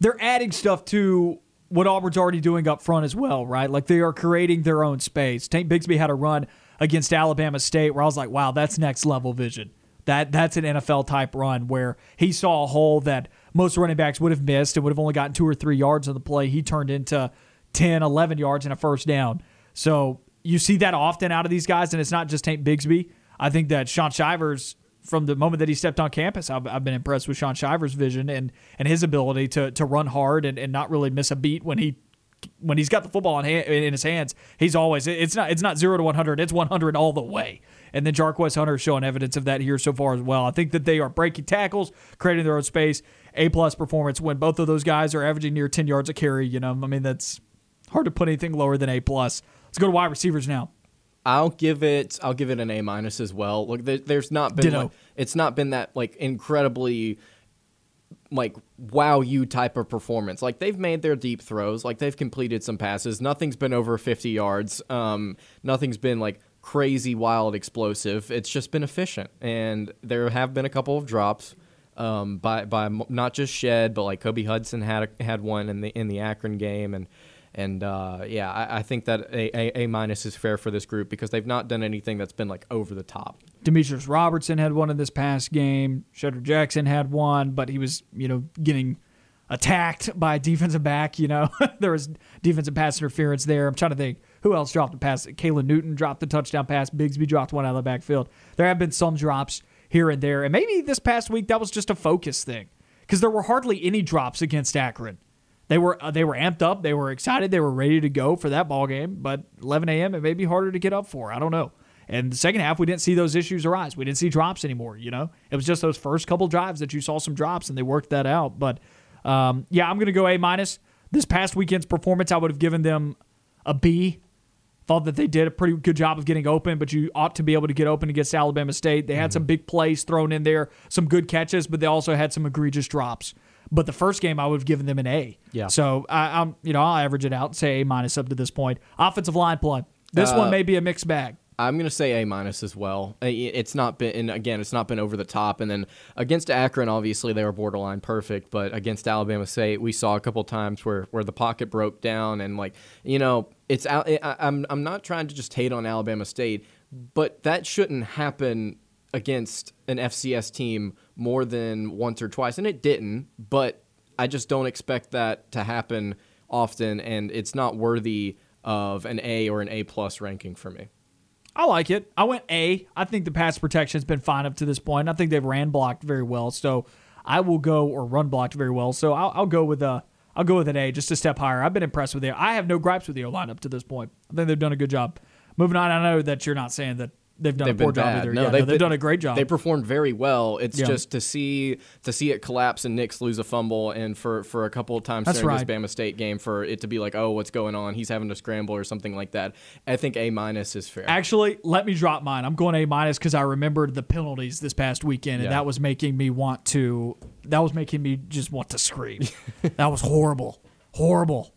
They're adding stuff to what Auburn's already doing up front as well, right? Like they are creating their own space. Tank Bigsby had a run against Alabama State where I was like, wow, that's next level vision. That that's an NFL type run where he saw a hole that most running backs would have missed and would have only gotten two or three yards on the play. He turned into 10, 11 yards and a first down. So you see that often out of these guys, and it's not just Tank Bigsby. I think that Shaun Shivers from the moment that he stepped on campus. I've, I've been impressed with Shaun Shiver's vision and and his ability to to run hard and, and not really miss a beat when he when he's got the football in, hand, in his hands. He's always it's not it's not zero to one hundred. It's one hundred all the way. And then Jarquez Hunter showing evidence of that here so far as well. I think that they are breaking tackles, creating their own space. A plus performance when both of those guys are averaging near ten yards a carry. You know, I mean that's hard to put anything lower than A plus. Let's go to wide receivers now. I'll give it. I'll give it an A minus as well. Look, there, there's not been. Like, it's not been that like incredibly, like wow you type of performance. Like they've made their deep throws. Like they've completed some passes. Nothing's been over 50 yards. Um, nothing's been like crazy, wild, explosive. It's just been efficient. And there have been a couple of drops. Um, by by not just Shed, but like Kobe Hudson had a, had one in the in the Akron game, and and uh, yeah, I, I think that a, a, a minus is fair for this group because they've not done anything that's been like over the top. Demetrius Robertson had one in this past game. Shedrick Jackson had one, but he was, you know, getting attacked by defensive back. You know, there was defensive pass interference there. I'm trying to think who else dropped a pass. Kayla Newton dropped the touchdown pass. Bigsby dropped one out of the backfield. There have been some drops here and there, and maybe this past week that was just a focus thing because there were hardly any drops against Akron. They were uh, they were amped up. They were excited. They were ready to go for that ball game. But 11 a.m. it may be harder to get up for. I don't know. And the second half, we didn't see those issues arise. We didn't see drops anymore. You know, it was just those first couple drives that you saw some drops, and they worked that out. But um, yeah, I'm going to go A minus. This past weekend's performance, I would have given them a B. Thought that they did a pretty good job of getting open, but you ought to be able to get open against Alabama State. They had some big plays thrown in there, some good catches, but they also had some egregious drops. But the first game, I would have given them an A. Yeah. So I, I'm, you know, I'll average it out, say A minus up to this point. Offensive line play. This Uh, one may be a mixed bag. I'm gonna say A minus as well. It's not been, and again, it's not been over the top. And then against Akron, obviously they were borderline perfect, but against Alabama State, we saw a couple times where where the pocket broke down, and like you know, it's out. I'm I'm not trying to just hate on Alabama State, but that shouldn't happen against an FCS team more than once or twice, and it didn't. But I just don't expect that to happen often, and it's not worthy of an A or an A plus ranking for me. I like it. I went A. I think the pass protection's been fine up to this point. I think they've ran blocked very well. So I will go or run blocked very well. So I'll, I'll go with a I'll go with an A, just a step higher. I've been impressed with it. I have no gripes with the O line up to this point. I think they've done a good job. Moving on, I know that you're not saying that they've done they've a poor job bad. either. No, Yeah, they've, they've done a great job. They performed very well. It's Yeah. just to see to see it collapse and Nix lose a fumble, and for for a couple of times That's during right. this Bama State game, for it to be like, oh, what's going on? He's having to scramble or something like that. I think A minus is fair. Actually, let me drop mine. I'm going A minus because I remembered the penalties this past weekend, and Yeah. that was making me want to. That was making me just want to scream. that was horrible, horrible.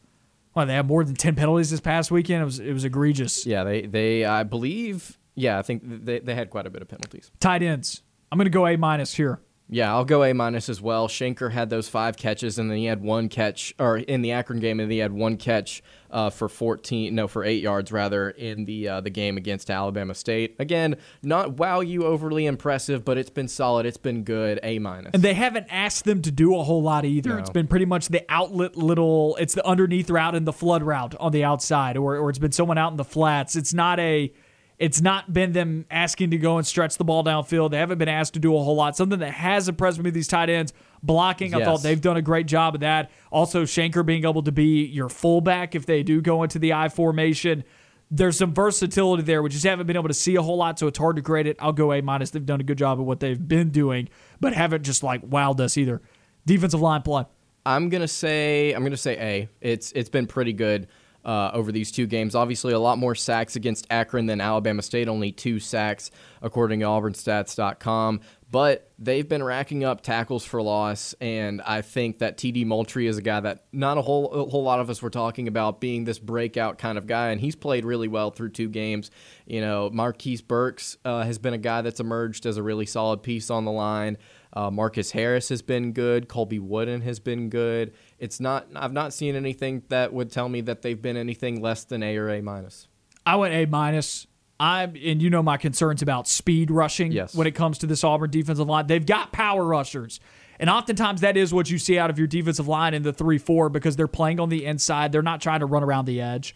Well, they had more than ten penalties this past weekend. It was it was egregious. yeah, they they I believe. Yeah, I think they they had quite a bit of penalties. Tight ends. I'm going to go A minus here. Yeah, I'll go A minus as well. Shenker had those five catches, and then he had one catch, or in the Akron game, and he had one catch uh, for fourteen, no, for eight yards rather, in the uh, the game against Alabama State. Again, not wow you overly impressive, but it's been solid. It's been good. A minus. And they haven't asked them to do a whole lot either. No. It's been pretty much the outlet little, it's the underneath route and the flood route on the outside, or, or it's been someone out in the flats. It's not a, it's not been them asking to go and stretch the ball downfield. They haven't been asked to do a whole lot. Something that has impressed me with these tight ends blocking. I thought they've done a great job of that. Also, Shenker being able to be your fullback if they do go into the I formation. There's some versatility there. We just haven't been able to see a whole lot, so it's hard to grade it. I'll go A minus. They've done a good job of what they've been doing, but haven't just like wowed us either. Defensive line play. I'm gonna say I'm gonna say A. It's it's been pretty good uh, over these two games. Obviously, a lot more sacks against Akron than Alabama State. Only two sacks according to AuburnStats.com. But they've been racking up tackles for loss, and I think that TD Moultrie is a guy that not a whole a whole lot of us were talking about being this breakout kind of guy, and he's played really well through two games. You know, Marquise Burks uh, has been a guy that's emerged as a really solid piece on the line. Uh, Marcus Harris has been good. Colby Wooden has been good. It's not. I've not seen anything that would tell me that they've been anything less than A or A minus. I went A minus. I'm and you know my concerns about speed rushing Yes. when it comes to this Auburn defensive line. They've got power rushers. And oftentimes that is what you see out of your defensive line in the 3 4 because they're playing on the inside. They're not trying to run around the edge.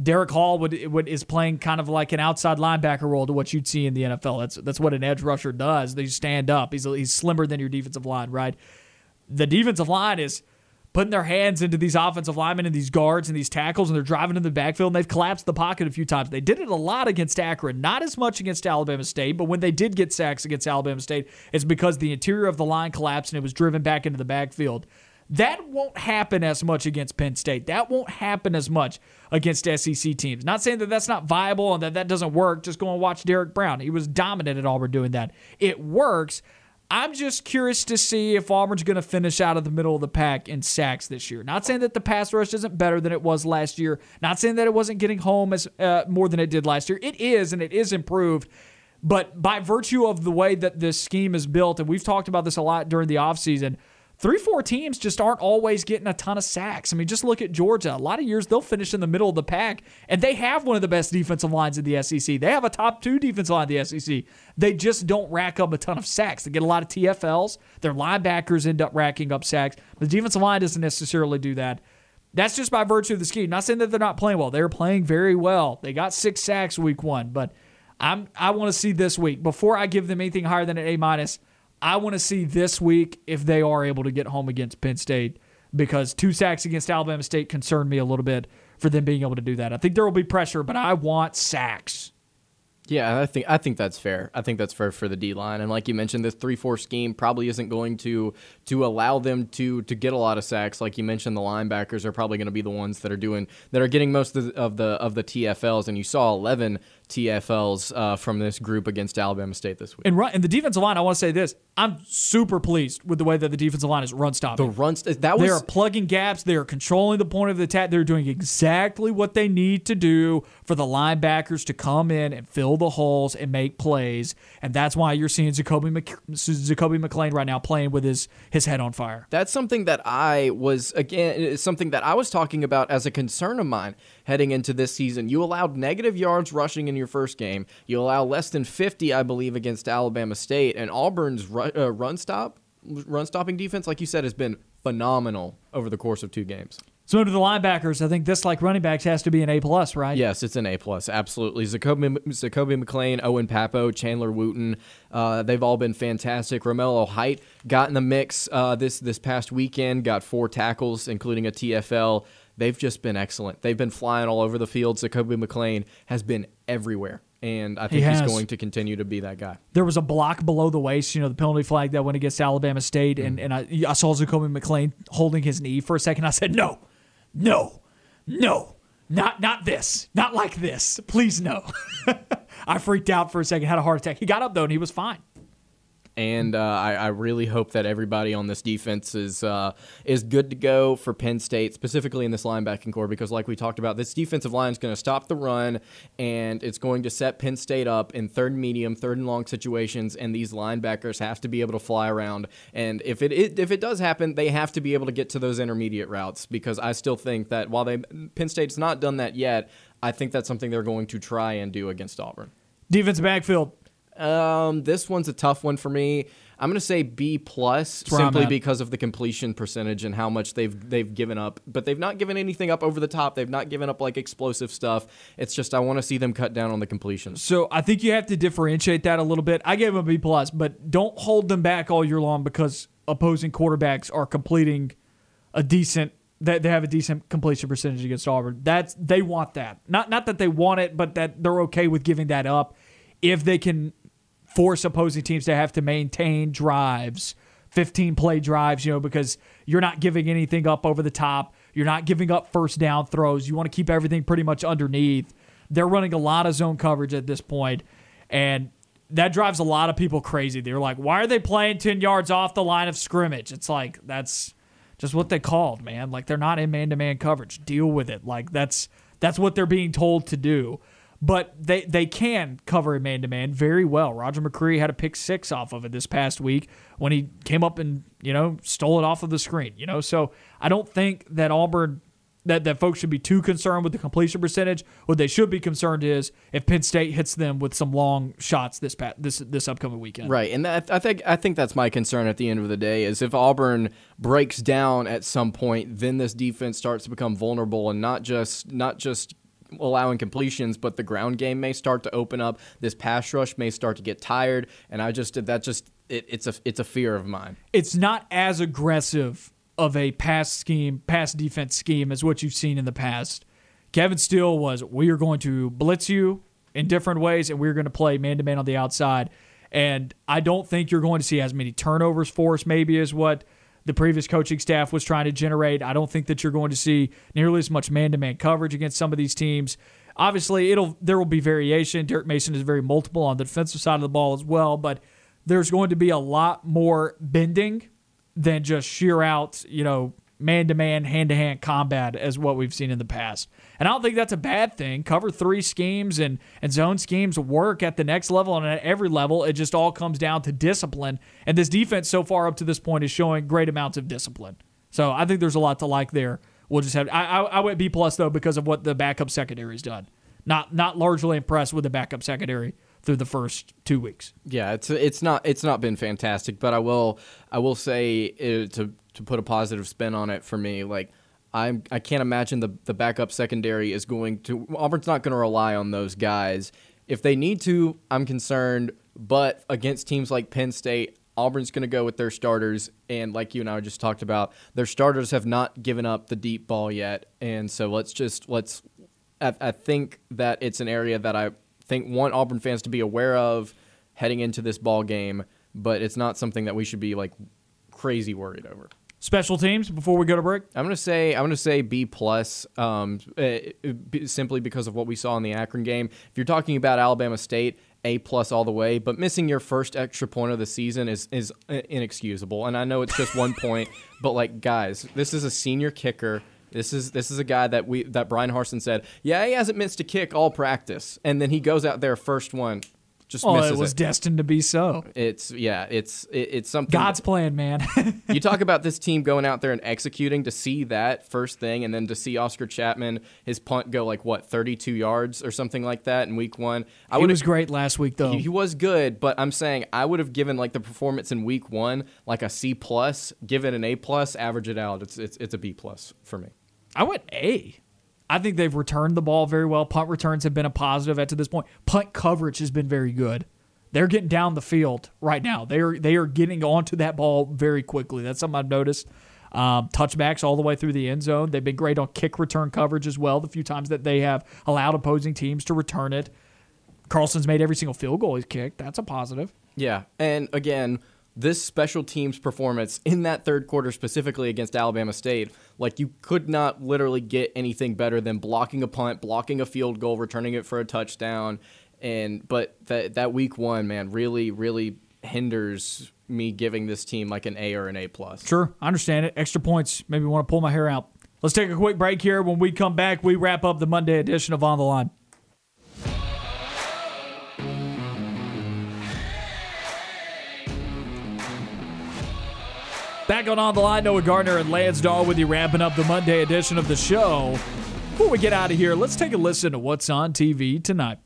Derick Hall would, would is playing kind of like an outside linebacker role to what you'd see in the NFL. That's that's what an edge rusher does. They stand up. He's he's slimmer than your defensive line, right? The defensive line is putting their hands into these offensive linemen and these guards and these tackles, and they're driving in the backfield, and they've collapsed the pocket a few times. They did it a lot against Akron, not as much against Alabama State, but when they did get sacks against Alabama State, it's because the interior of the line collapsed and it was driven back into the backfield. That won't happen as much against Penn State. That won't happen as much against SEC teams. Not saying that that's not viable and that that doesn't work. Just go and watch Derrick Brown. He was dominant at Auburn doing that. It works. I'm just curious to see if Auburn's going to finish out of the middle of the pack in sacks this year. Not saying that the pass rush isn't better than it was last year. Not saying that it wasn't getting home as uh, more than it did last year. It is, and it is improved. But by virtue of the way that this scheme is built, and we've talked about this a lot during the offseason, three, four teams just aren't always getting a ton of sacks. I mean, just look at Georgia. A lot of years they'll finish in the middle of the pack, and they have one of the best defensive lines in the SEC. They have a top two defensive line in the SEC. They just don't rack up a ton of sacks. They get a lot of TFLs. Their linebackers end up racking up sacks. The defensive line doesn't necessarily do that. That's just by virtue of the scheme. Not saying that they're not playing well. They're playing very well. They got six sacks week one, but I'm I want to see this week before I give them anything higher than an A minus. I want to see this week if they are able to get home against Penn State because two sacks against Alabama State concerned me a little bit for them being able to do that. I think there will be pressure, but I want sacks. Yeah, I think I think that's fair. I think that's fair for the D line, and like you mentioned, this three four scheme probably isn't going to to allow them to to get a lot of sacks. Like you mentioned, the linebackers are probably going to be the ones that are doing that are getting most of the of the, of the TFLs, and you saw eleven TFLs uh, from this group against Alabama State this week. And run and the defensive line, I want to say this: I'm super pleased with the way that the defensive line is run stopping. The run st- that was they are plugging gaps. They are controlling the point of the attack. They're doing exactly what they need to do for the linebackers to come in and fill the holes and make plays. And that's why you're seeing Zakoby, Mc, Zakoby McClain right now playing with his his head on fire. That's something that I was again something that I was talking about as a concern of mine heading into this season. You allowed negative yards rushing in your first game. You allow less than 50, I believe, against Alabama State, and Auburn's run, uh, run stop, run stopping defense, like you said, has been phenomenal over the course of two games. So to the linebackers, I think this, like running backs, has to be an A plus, right? Yes, it's an A plus, absolutely. Zakoby, Zakoby McClain, Owen Pappoe, Chandler Wooten, uh, they've all been fantastic. Romello Height got in the mix uh, this this past weekend, got four tackles, including a TFL. They've just been excellent. They've been flying all over the field. Zakoby McClain has been everywhere. And I think he he's going to continue to be that guy. There was a block below the waist, you know, the penalty flag that went against Alabama State. Mm. And, and I, I saw Zakoby McClain holding his knee for a second. I said, no, no, no, not not this, not like this. Please no. I freaked out for a second, had a heart attack. He got up though, and he was fine and uh, I, I, really hope that everybody on this defense is uh, is good to go for Penn State, specifically in this linebacking corps, because like we talked about, this defensive line is going to stop the run, and it's going to set Penn State up in third and medium, third and long situations, and these linebackers have to be able to fly around. And if it, it if it does happen, they have to be able to get to those intermediate routes, because I still think that while they Penn State's not done that yet, I think that's something they're going to try and do against Auburn. Defense backfield. Um, this one's a tough one for me. I'm going to say B plus simply because of the completion percentage and how much they've they've given up. But they've not given anything up over the top. They've not given up like explosive stuff. It's just I want to see them cut down on the completions. So I think you have to differentiate that a little bit. I gave them a B plus, but don't hold them back all year long because opposing quarterbacks are completing a decent that they have a decent completion percentage against Auburn. That's they want that. Not not that they want it, but that they're okay with giving that up if they can force opposing teams to have to maintain drives, 15 play drives, you know, because you're not giving anything up over the top. You're not giving up first down throws. You want to keep everything pretty much underneath. They're running a lot of zone coverage at this point, and that drives a lot of people crazy. They're like, why are they playing 10 yards off the line of scrimmage? It's like, that's just what they called, man. Like, they're not in man to man coverage. Deal with it. Like, that's. That's what they're being told to do but they they can cover a man to man very well. Roger McCreary had a pick six off of it this past week when he came up and you know stole it off of the screen. You know, so I don't think that Auburn. That, that folks should be too concerned with the completion percentage. What they should be concerned is if Penn State hits them with some long shots this past, this this upcoming weekend. Right, and that, I think I think that's my concern at the end of the day is if Auburn breaks down at some point, then this defense starts to become vulnerable and not just not just allowing completions, but the ground game may start to open up. This pass rush may start to get tired, and I just that just it, it's a it's a fear of mine. It's not as aggressive of a pass scheme, pass defense scheme as what you've seen in the past. Kevin Steele was we are going to blitz you in different ways, and we're going to play man to man on the outside. And I don't think you're going to see as many turnovers for us, maybe as what the previous coaching staff was trying to generate. I don't think that you're going to see nearly as much man to man coverage against some of these teams. Obviously, it'll there will be variation. Derek Mason is very multiple on the defensive side of the ball as well, but there's going to be a lot more bending than just sheer out, you know, man to man, hand to hand combat as what we've seen in the past. And I don't think that's a bad thing. Cover three schemes and, and zone schemes work at the next level and at every level. It just all comes down to discipline. And this defense so far up to this point is showing great amounts of discipline. So I think there's a lot to like there. We'll just have I I, I went B plus though because of what the backup secondary's done. Not not largely impressed with the backup secondary through the first two weeks. Yeah, it's it's not it's not been fantastic, but I will I will say uh, to to put a positive spin on it for me, like I'm I can't imagine the the backup secondary is going to Auburn's not going to rely on those guys. If they need to, I'm concerned, but against teams like Penn State, Auburn's going to go with their starters, and like you and I just talked about, their starters have not given up the deep ball yet, and so let's just let's. I, I think that it's an area that I think want Auburn fans to be aware of heading into this ball game, but it's not something that we should be like crazy worried over. Special teams before we go to break. I'm gonna say I'm gonna say B plus, um, uh, simply because of what we saw in the Akron game. If you're talking about Alabama State, A plus all the way, but missing your first extra point of the season is is inexcusable. And I know it's just one point, but like guys, this is a senior kicker. This is this is a guy that we that Bryan Harsin said, yeah, he hasn't missed a kick all practice, and then he goes out there first one, just oh, misses it was it. destined to be so. It's yeah, it's it, it's something. God's plan, man. you talk about this team going out there and executing to see that first thing, and then to see Oscar Chapman his punt go like what thirty two yards or something like that in week one. I he was great last week though. He, he was good, but I'm saying I would have given like the performance in week one like a C plus, give it an A plus, average it out. It's it's it's a B plus for me. I went A. I think they've returned the ball very well. Punt returns have been a positive at to this point. Punt coverage has been very good. They're getting down the field right now. They are they are getting onto that ball very quickly. That's something I've noticed. Um, touchbacks all the way through the end zone. They've been great on kick return coverage as well. The few times that they have allowed opposing teams to return it. Carlson's made every single field goal he's kicked. That's a positive. Yeah, and again, this special teams performance in that third quarter, specifically against Alabama State, like you could not literally get anything better than blocking a punt, blocking a field goal, returning it for a touchdown. And but that that week one, man, really, really hinders me giving this team like an A or an A plus. Sure, I understand it. Extra points. Maybe want to pull my hair out. Let's take a quick break here. When we come back, we wrap up the Monday edition of On the Line. Back on On the Line, Noah Gardner and Lance Dawe with you, ramping up the Monday edition of the show. Before we get out of here, let's take a listen to what's on TV tonight.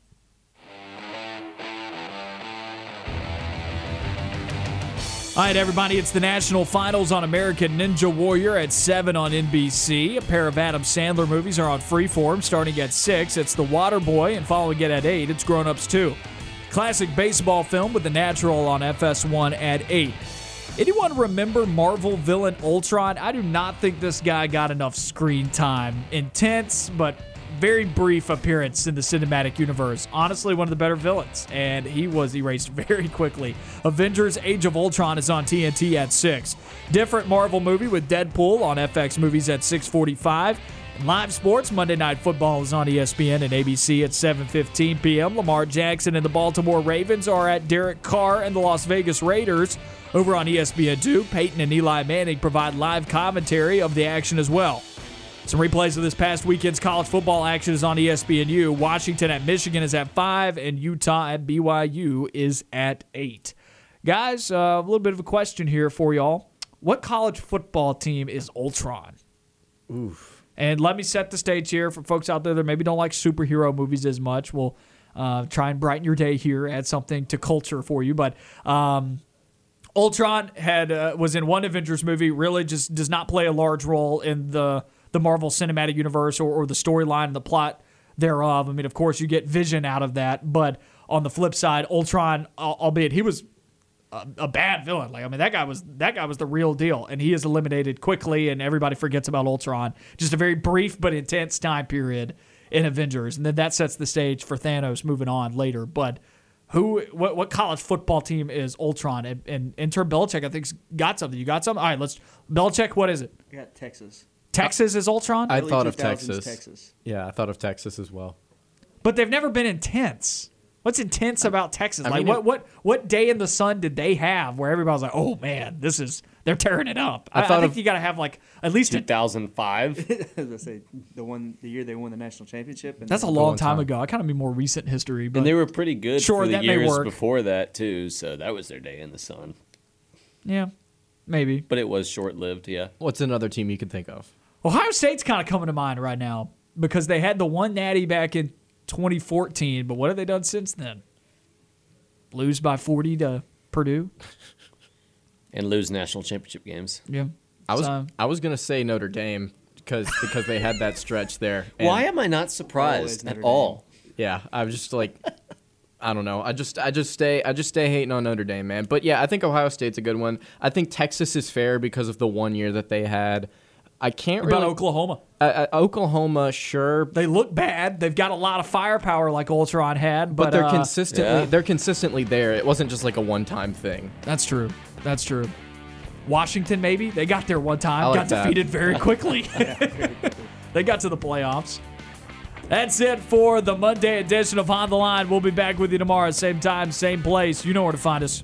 All right, everybody, it's the national finals on American Ninja Warrior at 7 on NBC. A pair of Adam Sandler movies are on Freeform starting at 6. It's The Water Boy, and following it at 8, it's Grown Ups 2. Classic baseball film with The Natural on FS1 at 8. Anyone remember Marvel villain Ultron? I do not think this guy got enough screen time. Intense, but very brief appearance in the cinematic universe. Honestly, one of the better villains, and he was erased very quickly. Avengers Age of Ultron is on TNT at 6. Different Marvel movie with Deadpool on FX Movies at 645. live sports, Monday Night Football is on ESPN and ABC at 7:15 p.m. Lamar Jackson and the Baltimore Ravens are at Derek Carr and the Las Vegas Raiders. Over on ESPN2, Peyton and Eli Manning provide live commentary of the action as well. Some replays of this past weekend's college football action is on ESPNU. Washington at Michigan is at 5, and Utah at BYU is at 8. Guys, uh, a little bit of a question here for y'all. What college football team is Ultron? Oof. And let me set the stage here for folks out there that maybe don't like superhero movies as much. We'll uh, try and brighten your day here, add something to culture for you. But um, Ultron had uh, was in one Avengers movie. Really, just does not play a large role in the the Marvel Cinematic Universe or, or the storyline and the plot thereof. I mean, of course, you get vision out of that, but on the flip side, Ultron, albeit he was a, a bad villain. Like I mean, that guy was that guy was the real deal, and he is eliminated quickly, and everybody forgets about Ultron. Just a very brief but intense time period in Avengers, and then that sets the stage for Thanos moving on later. But who, what, what college football team is Ultron? And, and enter Belichick, I think's got something. You got something? All right, let's Belichick. What is it? I got Texas. Texas is Ultron, I Early thought of Texas. Texas. Yeah, I thought of Texas as well. but they've never been intense. What's intense about Texas? I like mean, what what what day in the sun did they have where everybody was like, "Oh man, this is they're tearing it up." I, I I think you got to have like at least a, 2005. As I say, the one the year they won the national championship. And that's a long time time. ago. I kind of mean more recent history, but and they were pretty good Sure, for the that may years work. before that too. So that was their day in the sun. yeah, maybe. But it was short lived. Yeah. What's another team you can think of? Ohio State's kind of coming to mind right now because they had the one natty back in 2014, but what have they done since then? Lose by 40 to Purdue. And lose national championship games. Yeah, I was So- I was gonna say Notre Dame because because they had that stretch there. Why am I not surprised at Dame. all? Yeah, I was just like, I don't know. I just I just stay I just stay hating on Notre Dame, man. But yeah, I think Ohio State's a good one. I think Texas is fair because of the one year that they had. I can't What about really. Oklahoma? Uh, uh, Oklahoma, sure, They look bad. They've got a lot of firepower like Ultron had, but, but, they're uh, consistently Yeah. they're consistently there. It wasn't just like a one time thing. That's true. That's true. Washington, maybe they got there one time, like got that. defeated very quickly. they got to the playoffs. That's it for the Monday edition of On the Line. We'll be back with you tomorrow, same time, same place. You know where to find us.